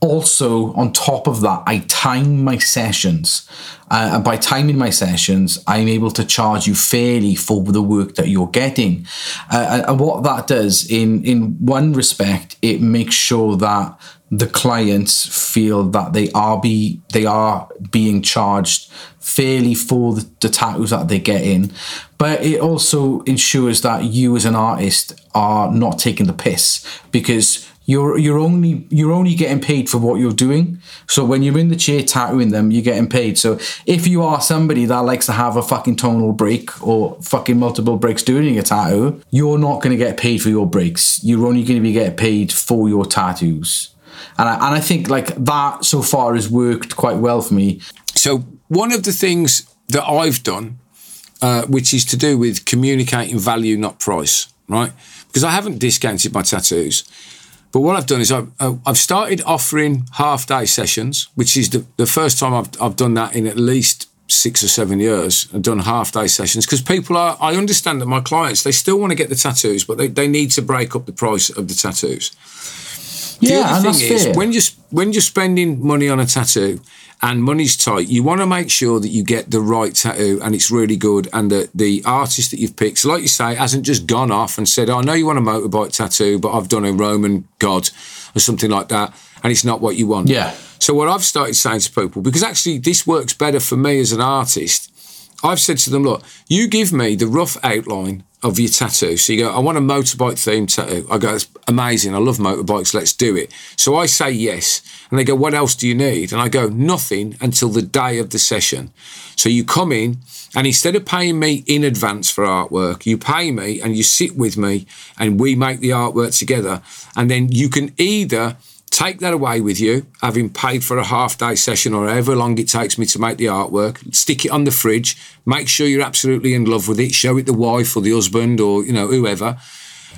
Also, on top of that, I time my sessions. Uh, and by timing my sessions, I'm able to charge you fairly for the work that you're getting. Uh, and what that does, in in one respect, it makes sure that the clients feel that they are be they are being charged fairly for the, the tattoos that they get in but it also ensures that you as an artist are not taking the piss because you're you're only you're only getting paid for what you're doing. So when you're in the chair tattooing them you're getting paid. So if you are somebody that likes to have a fucking tonal break or fucking multiple breaks doing a tattoo you're not going to get paid for your breaks. You're only going to be getting paid for your tattoos and I, and I think like that so far has worked quite well for me. So one of the things that I've done, uh, which is to do with communicating value, not price, right? Because I haven't discounted my tattoos. But what I've done is I've, uh, I've started offering half day sessions, which is the, the first time I've, I've done that in at least six or seven years. I've done half day sessions because people are, I understand that my clients, they still want to get the tattoos, but they, they need to break up the price of the tattoos. The Yeah, other and thing that's is fair. when you when you're spending money on a tattoo and money's tight, you want to make sure that you get the right tattoo and it's really good and that the artist that you've picked, so like you say, hasn't just gone off and said, oh, "I know you want a motorbike tattoo, but I've done a Roman god or something like that," and it's not what you want. Yeah. So what I've started saying to people, because actually this works better for me as an artist, I've said to them, look, you give me the rough outline of your tattoo. So you go, I want a motorbike themed tattoo. I go, it's amazing. I love motorbikes. Let's do it. So I say yes. And they go, what else do you need? And I go, nothing until the day of the session. So you come in and instead of paying me in advance for artwork, you pay me and you sit with me and we make the artwork together. And then you can either take that away with you, having paid for a half day session or however long it takes me to make the artwork, stick it on the fridge, make sure you're absolutely in love with it, show it the wife or the husband or, you know, whoever,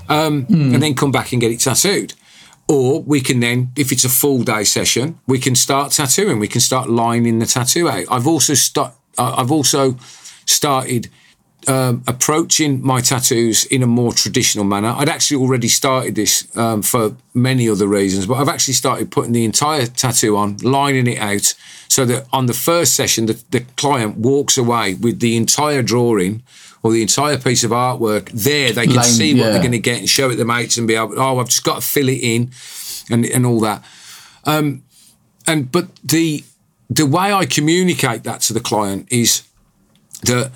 um, and then come back and get it tattooed. Or we can then, if it's a full day session, we can start tattooing. We can start lining the tattoo out. I've also uh, I've also started um, approaching my tattoos in a more traditional manner. I'd actually already started this um, for many other reasons, but I've actually started putting the entire tattoo on, lining it out, so that on the first session, the, the client walks away with the entire drawing or the entire piece of artwork there. They can Line- see what yeah. they're going to get and show it to the mates and be able, oh, I've just got to fill it in and, and all that. Um, and but the the way I communicate that to the client is that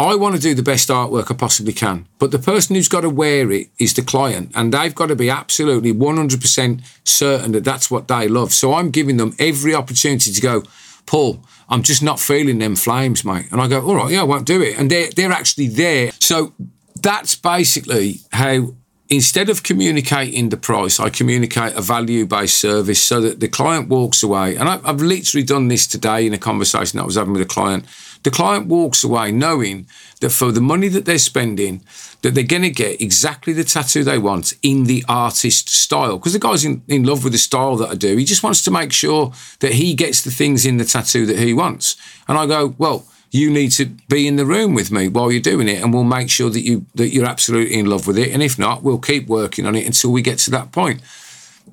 I want to do the best artwork I possibly can, but the person who's got to wear it is the client, and they've got to be absolutely 100% certain that that's what they love. So I'm giving them every opportunity to go, Paul, I'm just not feeling them flames, mate. And I go, all right, yeah, I won't do it. And they're, they're actually there. So that's basically how instead of communicating the price, I communicate a value based service so that the client walks away. And I, I've literally done this today in a conversation that I was having with a client. The client walks away knowing that for the money that they're spending, that they're going to get exactly the tattoo they want in the artist style. Because the guy's in, in love with the style that I do. He just wants to make sure that he gets the things in the tattoo that he wants. And I go, well, you need to be in the room with me while you're doing it and we'll make sure that you that you're absolutely in love with it and if not we'll keep working on it until we get to that point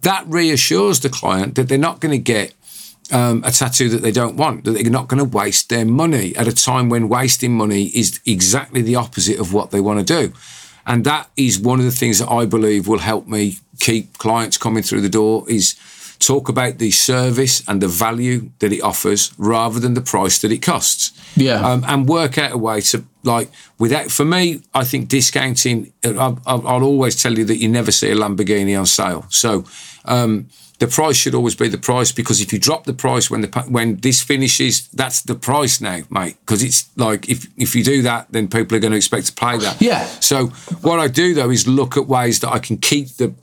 that reassures the client that they're not going to get um, a tattoo that they don't want, that they're not going to waste their money at a time when wasting money is exactly the opposite of what they want to do. And that is one of the things that I believe will help me keep clients coming through the door is talk about the service and the value that it offers rather than the price that it costs. Yeah. Um, and work out a way to like without for me, I think discounting. I'll, I'll always tell you that you never see a Lamborghini on sale. So. Um, the price should always be the price because if you drop the price when the when this finishes, that's the price now, mate. Because it's like if if you do that, then people are going to expect to pay that. Yeah. So what I do though is look at ways that I can keep the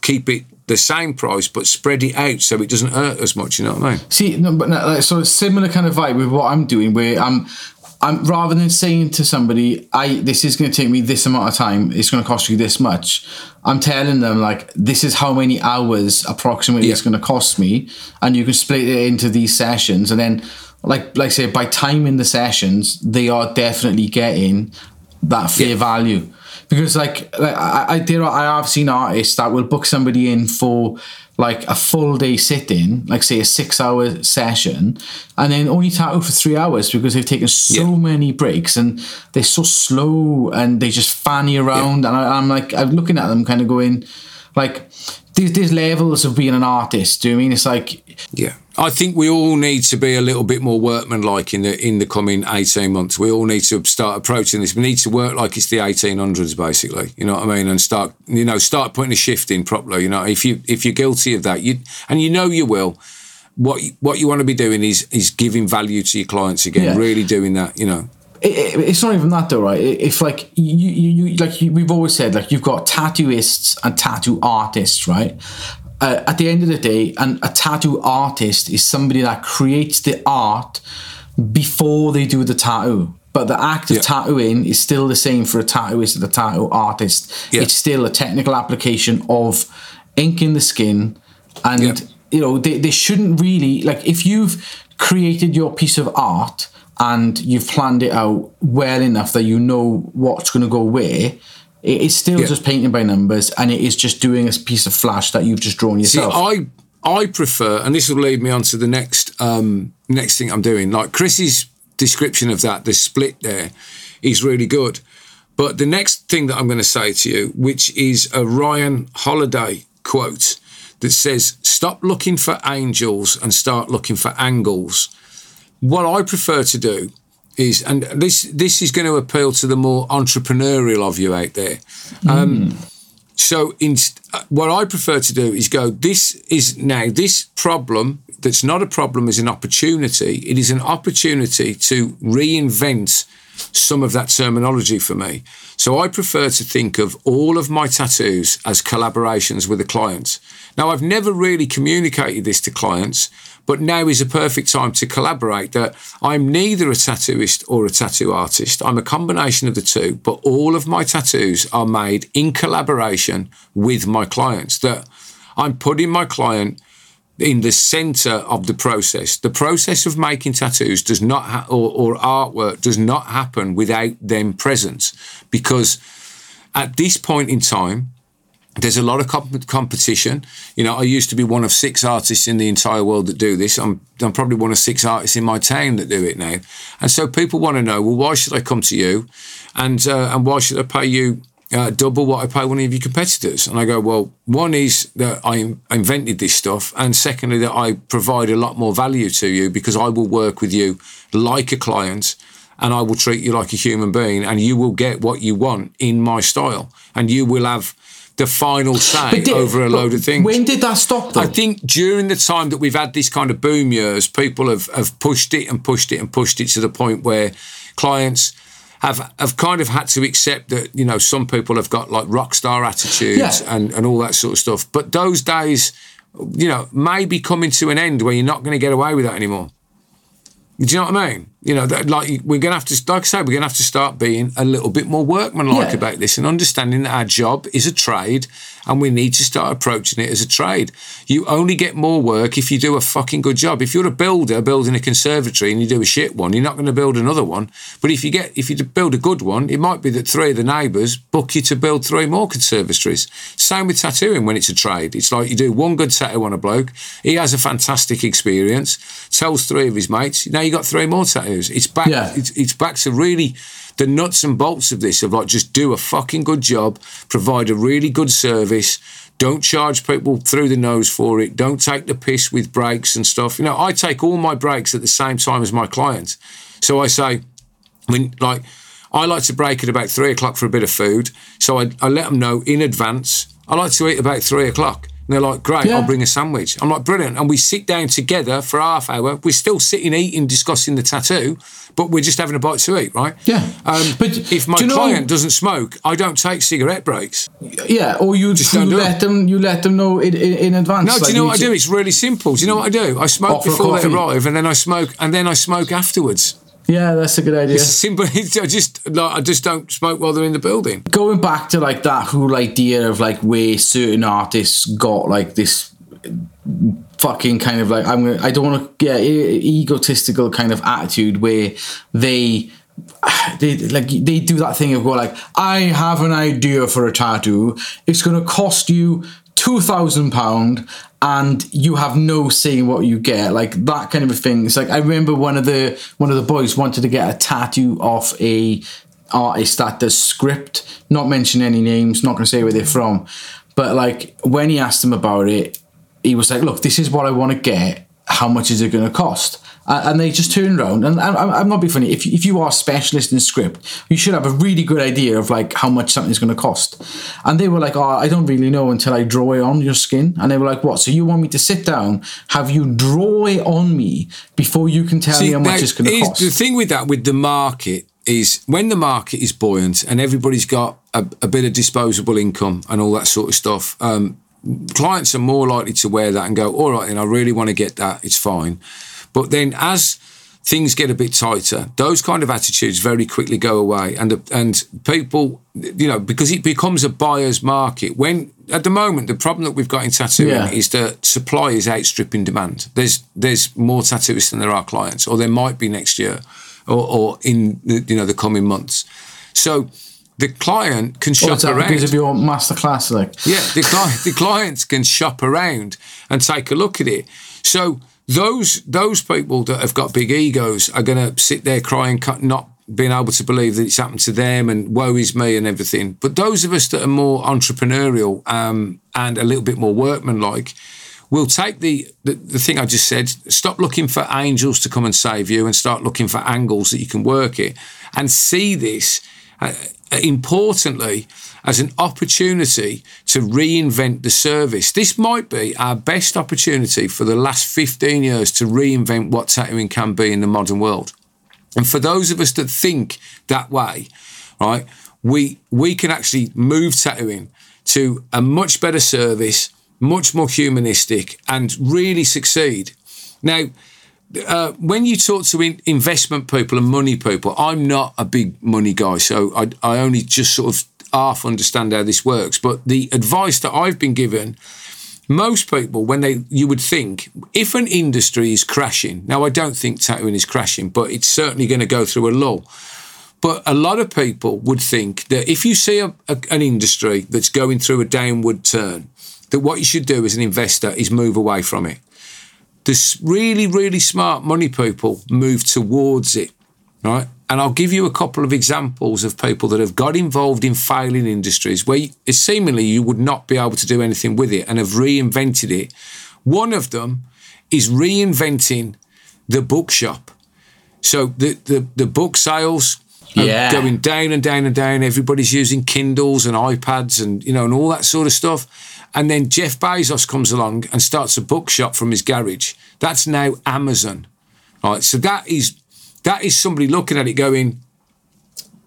keep it the same price but spread it out so it doesn't hurt as much. You know what I mean? See, no, but no, like, so similar kind of vibe with what I'm doing, where I'm, I'm rather than saying to somebody, "I this is going to take me this amount of time, it's going to cost you this much," I'm telling them like, "This is how many hours approximately Yeah. it's going to cost me," and you can split it into these sessions, and then, like, like I say, by timing the sessions, they are definitely getting that fair Yeah. value because like, like I, I there are, I have seen artists that will book somebody in for like a full day sit-in like say a six hour session and then only tattoo for three hours because they've taken so Yeah. many breaks and they're so slow and they just fanny around and I, I'm like I'm looking at them kind of going like there's, there's levels of being an artist do you know I mean it's like Yeah, I think we all need to be a little bit more workmanlike in the in the coming eighteen months. We all need to start approaching this. We need to work like it's the eighteen hundreds, basically. You know what I mean? And start, you know, start putting a shift in properly. You know, if you if you're guilty of that, you and you know you will. What you, what you want to be doing is is giving value to your clients again. Yeah. Really doing that. You know. It, it- it's not even that though, right? If like you, you, you like you, we've always said, like you've got tattooists and tattoo artists, right? Uh, at the end of the day, and a tattoo artist is somebody that creates the art before they do the tattoo. But the act of Yeah. tattooing is still the same for a tattooist and a tattoo artist. Yeah. It's still a technical application of inking the skin, and Yeah. you know they, they shouldn't really like if you've created your piece of art and you've planned it out well enough that you know what's going to go where it is still Yeah. just painting by numbers and it is just doing a piece of flash that you've just drawn yourself. See, I I prefer, and this will lead me on to the next um, next thing I'm doing. Like Chris's description of that, the split there, is really good. But the next thing that I'm going to say to you, which is a Ryan Holiday quote that says, "Stop looking for angels and start looking for angles." What I prefer to do is, and this this is going to appeal to the more entrepreneurial of you out there. Um, so, in, uh, what I prefer to do is go. This is now this problem that's not a problem is an opportunity. It is an opportunity to reinvent some of that terminology for me. So I prefer to think of all of my tattoos as collaborations with a client. Now I've never really communicated this to clients, but now is a perfect time to collaborate that I'm neither a tattooist or a tattoo artist. I'm a combination of the two, but all of my tattoos are made in collaboration with my clients that I'm putting my client in the center of the process. The process of making tattoos does not, ha- or, or artwork does not happen without them present because at this point in time, there's a lot of comp- competition. You know, I used to be one of six artists in the entire world that do this. I'm, I'm probably one of six artists in my town that do it now. And so people want to know, well, why should I come to you? And, uh, and why should I pay you uh, double what I pay one of your competitors? And I go, well, one is that I invented this stuff. And secondly, that I provide a lot more value to you because I will work with you like a client and I will treat you like a human being and you will get what you want in my style. And you will have the final say did- over a load of things. when did that stop though I think during the time that we've had these kind of boom years, people have, have pushed it and pushed it and pushed it to the point where clients have have kind of had to accept that, you know, some people have got like rock star attitudes Yeah. and, and all that sort of stuff. But those days, you know, may be coming to an end where you're not going to get away with that anymore. Do you know what I mean? You know, that, like we're going to have to, like I say, we're going to have to start being a little bit more workmanlike Yeah. about this and understanding that our job is a trade and we need to start approaching it as a trade. You only get more work if you do a fucking good job. If you're a builder building a conservatory and you do a shit one, you're not going to build another one. But if you get, if you build a good one, it might be that three of the neighbours book you to build three more conservatories. Same with tattooing when it's a trade. It's like you do one good tattoo on a bloke, he has a fantastic experience, tells three of his mates, now you got three more tattoos. It's back. Yeah. It's, it's back to really the nuts and bolts of this of like just do a fucking good job, provide a really good service. Don't charge people through the nose for it. Don't take the piss with breaks and stuff. You know, I take all my breaks at the same time as my clients. So I say, I mean, like, I like to break at about three o'clock for a bit of food. So I, I let them know in advance. I like to eat about three o'clock. And they're like, great, Yeah. I'll bring a sandwich. I'm like, brilliant. And we sit down together for half hour. We're still sitting, eating, discussing the tattoo, but we're just having a bite to eat, right? Yeah. Um, But if my do you know- client doesn't smoke, I don't take cigarette breaks. Yeah, or you, Just you don't do let them you let them know in, in, in advance. No, do you know what I do? It's really simple. Do you know what I do? I smoke before they arrive, and then I smoke, and then I smoke afterwards. Yeah, that's a good idea. It's simple. I just like I just don't smoke while they're in the building. Going back to like that whole idea of like where certain artists got like this fucking kind of like I'm gonna I don't want to yeah e- egotistical kind of attitude where they they like they do that thing of go like I have an idea for a tattoo it's going to cost you two thousand pound and you have no say in what you get like that kind of a thing it's like I remember one of the one of the boys wanted to get a tattoo off a artist that does script not mention any names not going to say where they're from but like when he asked him about it he was like, "Look, this is what I want to get. How much is it going to cost?" Uh, and they just turn around. And I'm, I'm not being funny. If if you are a specialist in script, you should have a really good idea of like how much something's going to cost. And they were like, "Oh, I don't really know until I draw it on your skin." And they were like, "What? So you want me to sit down, have you draw it on me before you can tell me how much it's going to cost?" The thing with that, with the market, is when the market is buoyant and everybody's got a, a bit of disposable income and all that sort of stuff. Um, clients are more likely to wear that and go, all right, then I really want to get that. It's fine. But then as things get a bit tighter, those kind of attitudes very quickly go away, and the, and people, you know, because it becomes a buyer's market. When at the moment, the problem that we've got in tattooing Yeah. is that supply is outstripping demand. There's there's more tattooists than there are clients, or there might be next year, or, or in the, you know the coming months. So the client can shop that? around. Because of your masterclass, like Yeah, the, cli- the clients can shop around and take a look at it. So those those people that have got big egos are going to sit there crying, not being able to believe that it's happened to them and woe is me and everything. But those of us that are more entrepreneurial um, and a little bit more workmanlike will take the, the the thing I just said. Stop looking for angels to come and save you and start looking for angles that you can work it and see this. Uh, importantly, as an opportunity to reinvent the service. This might be our best opportunity for the last 15 years to reinvent what tattooing can be in the modern world. And for those of us that think that way, right, we we can actually move tattooing to a much better service, much more humanistic, and really succeed. Now, uh, when you talk to in- investment people and money people, I'm not a big money guy, so I, I only just sort of half understand how this works. But the advice that I've been given, most people, when they, you would think, if an industry is crashing, now I don't think tattooing is crashing, but it's certainly going to go through a lull. But a lot of people would think that if you see a, a, an industry that's going through a downward turn, that what you should do as an investor is move away from it the really, really smart money people move towards it, right? And I'll give you a couple of examples of people that have got involved in failing industries where you, seemingly you would not be able to do anything with it and have reinvented it. One of them is reinventing the bookshop. So the, the, the book sales are Yeah. going down and down and down. Everybody's using Kindles and iPads and you know and all that sort of stuff. And then Jeff Bezos comes along and starts a bookshop from his garage. That's now Amazon. Right. So that is that is somebody looking at it going,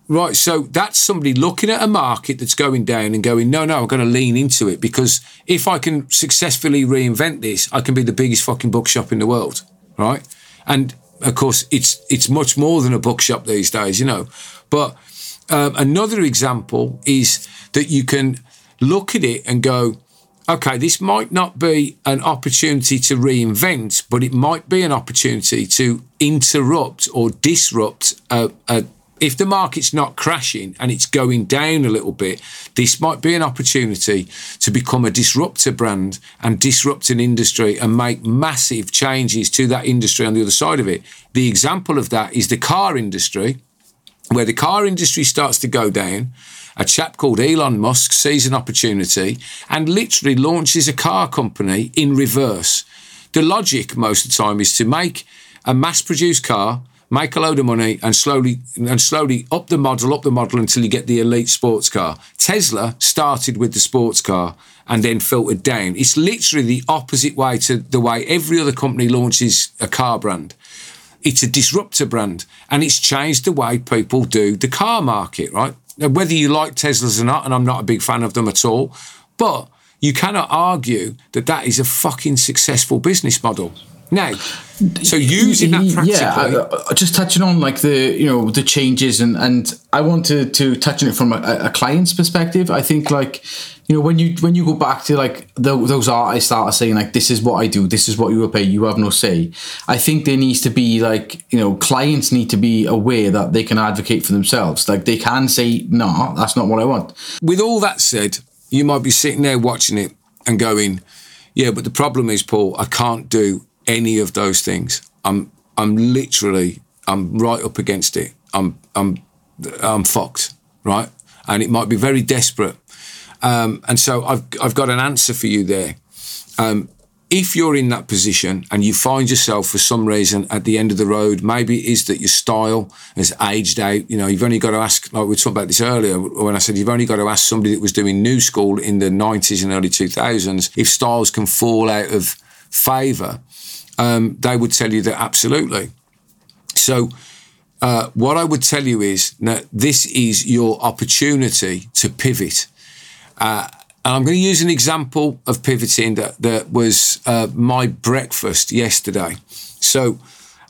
right, so that's somebody looking at a market that's going down and going, no, no, I'm going to lean into it because if I can successfully reinvent this, I can be the biggest fucking bookshop in the world. Right. And of course, it's it's much more than a bookshop these days, you know. But um, another example is that you can look at it and go, okay, this might not be an opportunity to reinvent, but it might be an opportunity to interrupt or disrupt a, a if the market's not crashing and it's going down a little bit, this might be an opportunity to become a disruptor brand and disrupt an industry and make massive changes to that industry on the other side of it. The example of that is the car industry, where the car industry starts to go down. A chap called Elon Musk sees an opportunity and literally launches a car company in reverse. The logic most of the time is to make a mass produced car make a load of money and slowly and slowly up the model, up the model until you get the elite sports car. Tesla started with the sports car and then filtered down. It's literally the opposite way to the way every other company launches a car brand. It's a disruptor brand and it's changed the way people do the car market, right? Whether you like Teslas or not, and I'm not a big fan of them at all, but you cannot argue that that is a fucking successful business model. Now, so using that practically, yeah, uh, just touching on like the you know the changes and and I wanted to touch on it from a, a client's perspective. I think like you know when you when you go back to like the, those artists that are saying like this is what I do, this is what you will pay, you have no say. I think there needs to be like you know clients need to be aware that they can advocate for themselves. Like they can say no, nah, that's not what I want. With all that said, you might be sitting there watching it and going, yeah, but the problem is, Paul, I can't do any of those things. I'm I'm literally I'm right up against it. I'm I'm I'm fucked, right? And it might be very desperate. Um, and so I've I've got an answer for you there. Um, if you're in that position and you find yourself for some reason at the end of the road, maybe it is that your style has aged out. You know, you've only got to ask, like we talking about this earlier, when I said you've only got to ask somebody that was doing new school in the 90s and early 2000s if styles can fall out of favour um, they would tell you that absolutely. So, uh, what I would tell you is that this is your opportunity to pivot. Uh, and I'm going to use an example of pivoting that, that was uh, my breakfast yesterday. So,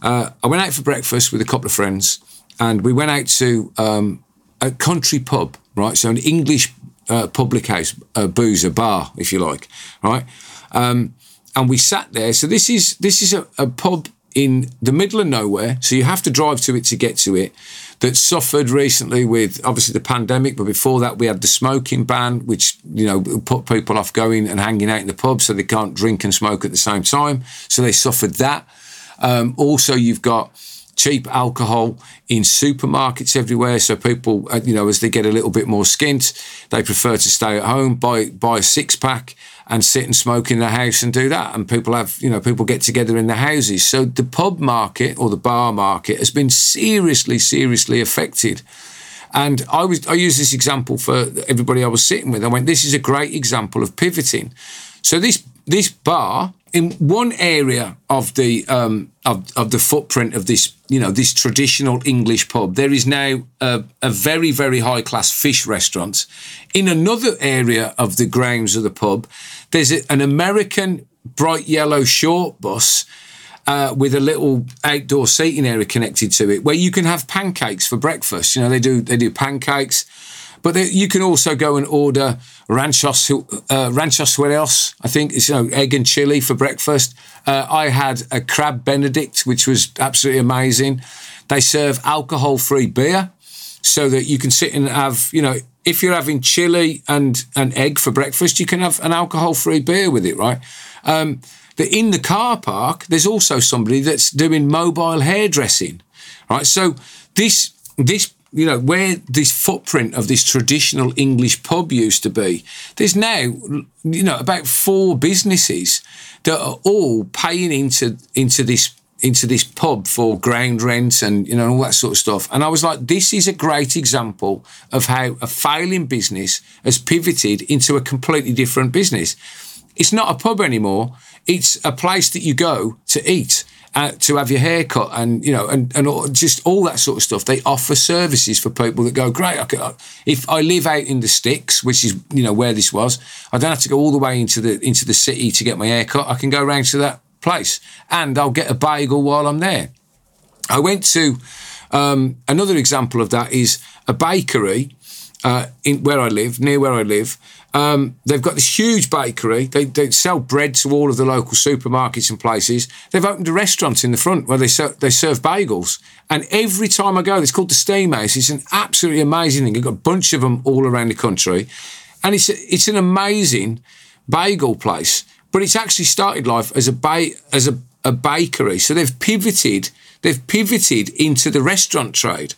uh, I went out for breakfast with a couple of friends, and we went out to um, a country pub, right? So, an English uh, public house, a boozer bar, if you like, right? Um, and we sat there. So this is this is a, a pub in the middle of nowhere, so you have to drive to it to get to it. That suffered recently with obviously the pandemic, but before that we had the smoking ban, which you know put people off going and hanging out in the pub, so they can't drink and smoke at the same time. So they suffered that. Um, also, you've got cheap alcohol in supermarkets everywhere. So people, uh, you know, as they get a little bit more skint, they prefer to stay at home, buy buy a six pack, and sit and smoke in the house and do that. And people have, you know, people get together in the houses. So the pub market or the bar market has been seriously, seriously affected. And I was I use this example for everybody I was sitting with. I went, this is a great example of pivoting. So this this bar in one area of the um, of, of the footprint of this you know this traditional English pub, there is now a, a very very high class fish restaurant. In another area of the grounds of the pub, there's a, an American bright yellow short bus. Uh, with a little outdoor seating area connected to it, where you can have pancakes for breakfast. You know, they do they do pancakes. But you can also go and order ranchos, uh, ranchos else, I think it's you know egg and chili for breakfast. Uh, I had a crab Benedict, which was absolutely amazing. They serve alcohol-free beer, so that you can sit and have you know if you're having chili and an egg for breakfast, you can have an alcohol-free beer with it, right? Um, in the car park, there's also somebody that's doing mobile hairdressing, right? So this this you know, where this footprint of this traditional English pub used to be, there's now, you know, about four businesses that are all paying into into this into this pub for ground rent and you know all that sort of stuff. And I was like, this is a great example of how a failing business has pivoted into a completely different business. It's not a pub anymore. It's a place that you go to eat uh, to have your hair cut and you know and, and all, just all that sort of stuff they offer services for people that go great I could, if I live out in the sticks which is you know where this was I don't have to go all the way into the into the city to get my hair cut I can go around to that place and I'll get a bagel while I'm there I went to um, another example of that is a bakery uh, in where I live, near where I live. Um, they've got this huge bakery. They, they sell bread to all of the local supermarkets and places. They've opened a restaurant in the front where they ser- they serve bagels. And every time I go, it's called the Steam House. It's an absolutely amazing thing. They've got a bunch of them all around the country, and it's a, it's an amazing bagel place. But it's actually started life as a ba- as a, a bakery. So they've pivoted. They've pivoted into the restaurant trade.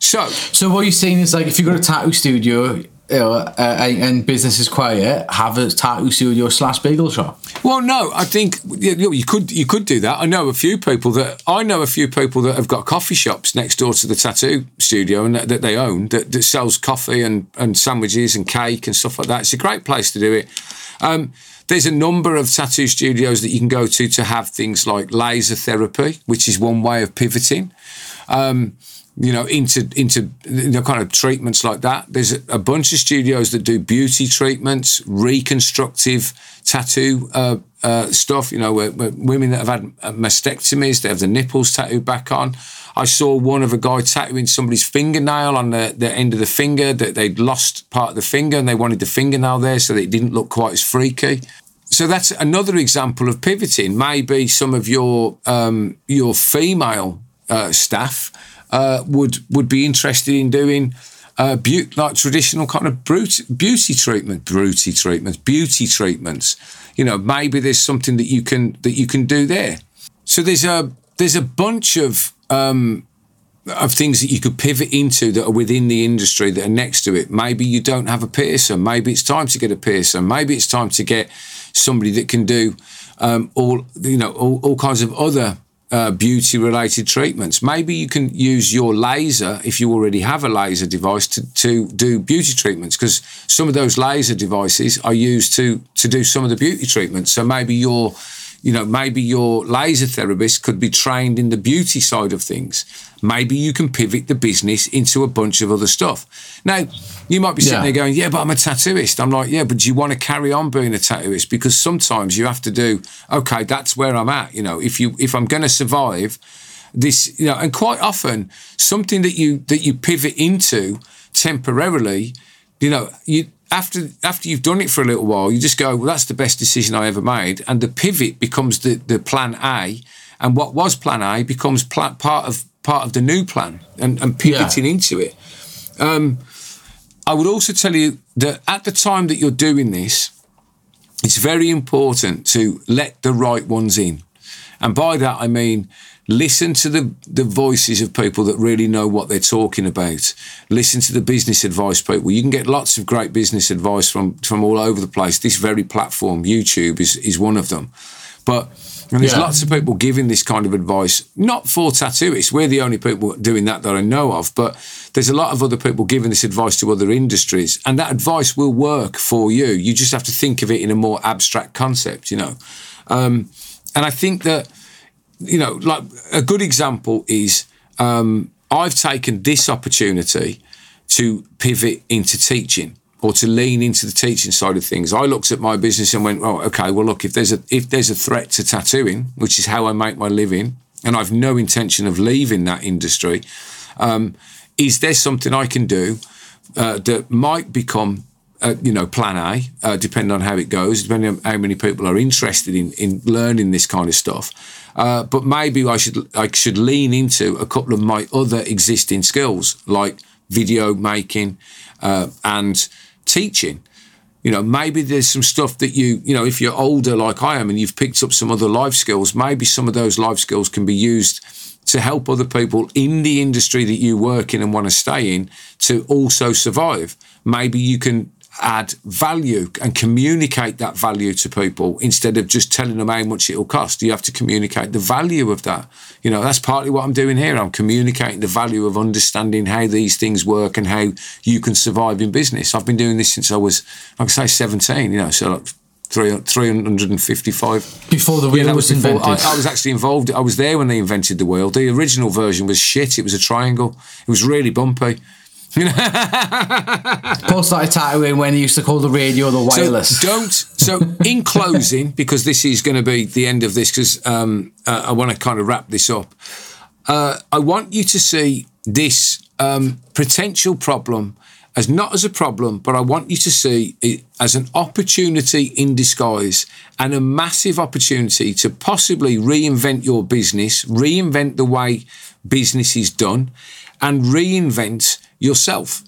So, so what you're saying is like if you've got a tattoo studio you know, uh, and business is quiet, have a tattoo studio slash bagel shop. Well, no, I think you could you could do that. I know a few people that I know a few people that have got coffee shops next door to the tattoo studio and that, that they own that, that, sells coffee and, and sandwiches and cake and stuff like that. It's a great place to do it. Um, there's a number of tattoo studios that you can go to to have things like laser therapy, which is one way of pivoting. Um, you know, into into you know, kind of treatments like that. There's a, bunch of studios that do beauty treatments, reconstructive tattoo uh, uh, stuff. You know, where, where women that have had mastectomies, they have the nipples tattooed back on. I saw one of a guy tattooing somebody's fingernail on the, the end of the finger that they'd lost part of the finger and they wanted the fingernail there so that it didn't look quite as freaky. So that's another example of pivoting. Maybe some of your um, your female uh, staff uh, would would be interested in doing uh, be- like traditional kind of brute, beauty treatment, beauty treatments, beauty treatments. You know, maybe there's something that you can that you can do there. So there's a there's a bunch of um, of things that you could pivot into that are within the industry that are next to it. Maybe you don't have a piercer. Maybe it's time to get a piercer. Maybe it's time to get somebody that can do um, all you know all, all kinds of other uh, beauty related treatments. Maybe you can use your laser if you already have a laser device to, to do beauty treatments because some of those laser devices are used to to do some of the beauty treatments. So maybe your you know, maybe your laser therapist could be trained in the beauty side of things. Maybe you can pivot the business into a bunch of other stuff. Now, you might be sitting yeah. there going, Yeah, but I'm a tattooist. I'm like, Yeah, but do you want to carry on being a tattooist? Because sometimes you have to do, okay, that's where I'm at. You know, if you if I'm gonna survive this, you know, and quite often something that you that you pivot into temporarily, you know, you after after you've done it for a little while, you just go, well, that's the best decision I ever made, and the pivot becomes the the plan A, and what was plan A becomes pl- part of part of the new plan, and, and pivoting yeah. into it. Um, I would also tell you that at the time that you're doing this, it's very important to let the right ones in, and by that I mean listen to the, the voices of people that really know what they're talking about. Listen to the business advice people. You can get lots of great business advice from, from all over the place. This very platform, YouTube, is, is one of them. But and there's yeah. lots of people giving this kind of advice, not for tattooists. We're the only people doing that that I know of, but there's a lot of other people giving this advice to other industries, and that advice will work for you. You just have to think of it in a more abstract concept, you know. Um, and I think that you know, like a good example is um, I've taken this opportunity to pivot into teaching or to lean into the teaching side of things. I looked at my business and went, "Oh, okay. Well, look, if there's a if there's a threat to tattooing, which is how I make my living, and I've no intention of leaving that industry, um, is there something I can do uh, that might become uh, you know, plan A, uh, depending on how it goes, depending on how many people are interested in, in learning this kind of stuff. Uh, but maybe I should I should lean into a couple of my other existing skills like video making uh, and teaching. You know, maybe there's some stuff that you you know if you're older like I am and you've picked up some other life skills, maybe some of those life skills can be used to help other people in the industry that you work in and want to stay in to also survive. Maybe you can add value and communicate that value to people instead of just telling them how much it'll cost. You have to communicate the value of that. You know, that's partly what I'm doing here. I'm communicating the value of understanding how these things work and how you can survive in business. I've been doing this since I was, like I say, 17, you know, so like 355. Before the wheel yeah, was, was invented. I, I, was actually involved. I was there when they invented the wheel. The original version was shit. It was a triangle. It was really bumpy. Paul started tattooing when he used to call the radio the wireless. So don't. So in closing, because this is going to be the end of this, because um, uh, I want to kind of wrap this up. uh, I want you to see this um, potential problem as not as a problem, but I want you to see it as an opportunity in disguise and a massive opportunity to possibly reinvent your business, reinvent the way business is done, and reinvent yourself.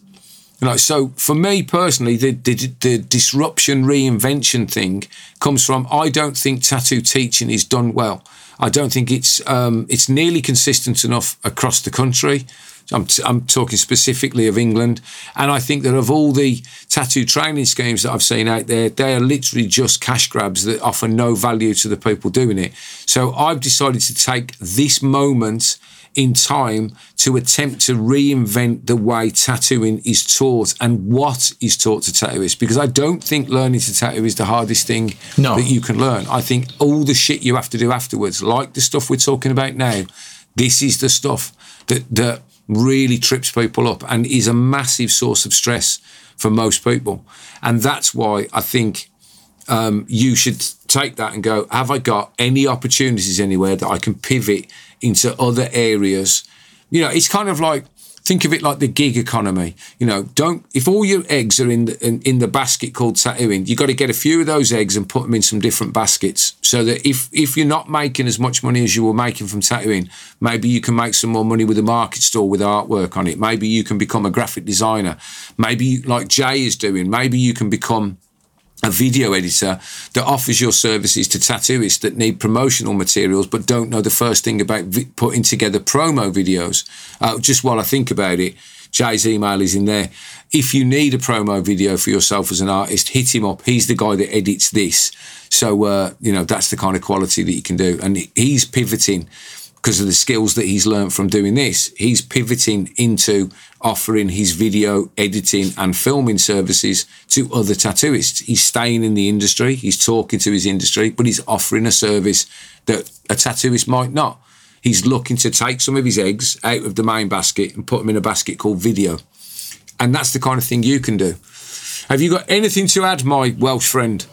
You know, so for me personally, the, the, the disruption reinvention thing comes from I don't think tattoo teaching is done well. I don't think it's um, it's nearly consistent enough across the country. I'm, t- I'm talking specifically of England. And I think that of all the tattoo training schemes that I've seen out there, they are literally just cash grabs that offer no value to the people doing it. So I've decided to take this moment in time to attempt to reinvent the way tattooing is taught and what is taught to tattooists. Because I don't think learning to tattoo is the hardest thing No. that you can learn. I think all the shit you have to do afterwards, like the stuff we're talking about now, this is the stuff that that really trips people up and is a massive source of stress for most people. And that's why I think um, you should take that and go, have I got any opportunities anywhere that I can pivot into other areas? You know, it's kind of like, think of it like the gig economy. You know, don't, if all your eggs are in the, in, in the basket called tattooing, you got to get a few of those eggs and put them in some different baskets so that if, if you're not making as much money as you were making from tattooing, maybe you can make some more money with a market store with artwork on it. Maybe you can become a graphic designer. Maybe like Jay is doing, maybe you can become a video editor that offers your services to tattooists that need promotional materials but don't know the first thing about vi- putting together promo videos. Uh, just while I think about it, Jay's email is in there. If you need a promo video for yourself as an artist, hit him up. He's the guy that edits this. So, uh, you know, that's the kind of quality that you can do. And he's pivoting because of the skills that he's learned from doing this. He's pivoting into offering his video editing and filming services to other tattooists. He's staying in the industry, he's talking to his industry, but he's offering a service that a tattooist might not. He's looking to take some of his eggs out of the main basket and put them in a basket called video. And that's the kind of thing you can do. Have you got anything to add, my Welsh friend?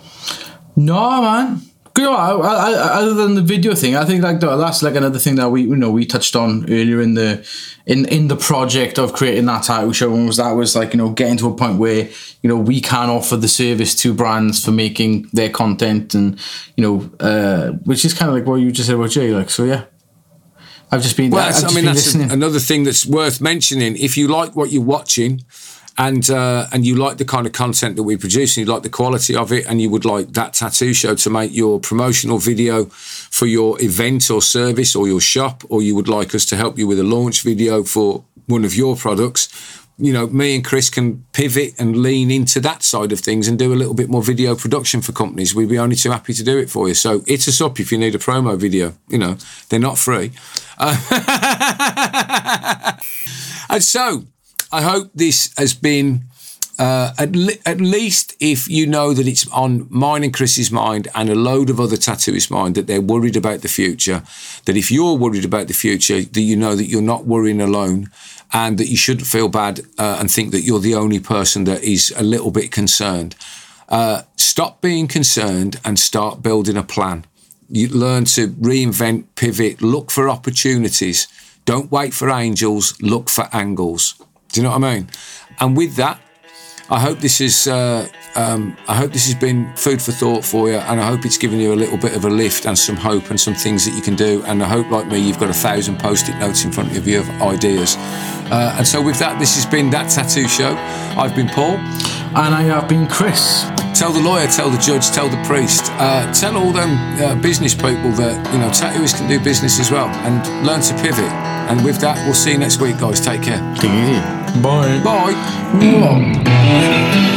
No, man. You know, I, I, other than the video thing, I think like that's like another thing that we you know we touched on earlier in the in in the project of creating that tattoo show and was that was like you know getting to a point where you know we can offer the service to brands for making their content and you know uh, which is kind of like what you just said about Jay like so yeah. I've just been. Well, I've just I mean, that's listening. another thing that's worth mentioning. If you like what you're watching, and uh, and you like the kind of content that we produce, and you like the quality of it, and you would like that tattoo show to make your promotional video for your event or service or your shop, or you would like us to help you with a launch video for one of your products. You know, me and Chris can pivot and lean into that side of things and do a little bit more video production for companies. We'd be only too happy to do it for you. So hit us up if you need a promo video. You know, they're not free. And so, I hope this has been uh, at, le- at least if you know that it's on mine and Chris's mind and a load of other tattooists' mind that they're worried about the future, that if you're worried about the future, that you know that you're not worrying alone and that you shouldn't feel bad uh, and think that you're the only person that is a little bit concerned. Uh, stop being concerned and start building a plan. You learn to reinvent, pivot, look for opportunities. Don't wait for angels, look for angles. Do you know what I mean? And with that, I hope this is. Uh, um, I hope this has been food for thought for you, and I hope it's given you a little bit of a lift and some hope and some things that you can do. And I hope, like me, you've got a thousand post-it notes in front of you of ideas. Uh, and so, with that, this has been that tattoo show. I've been Paul. and I have been Chris. Tell the lawyer, tell the judge, tell the priest, uh, tell all them uh, business people that you know tattooists can do business as well, and learn to pivot. And with that, we'll see you next week, guys. Take care. Take it. Bye. Bye.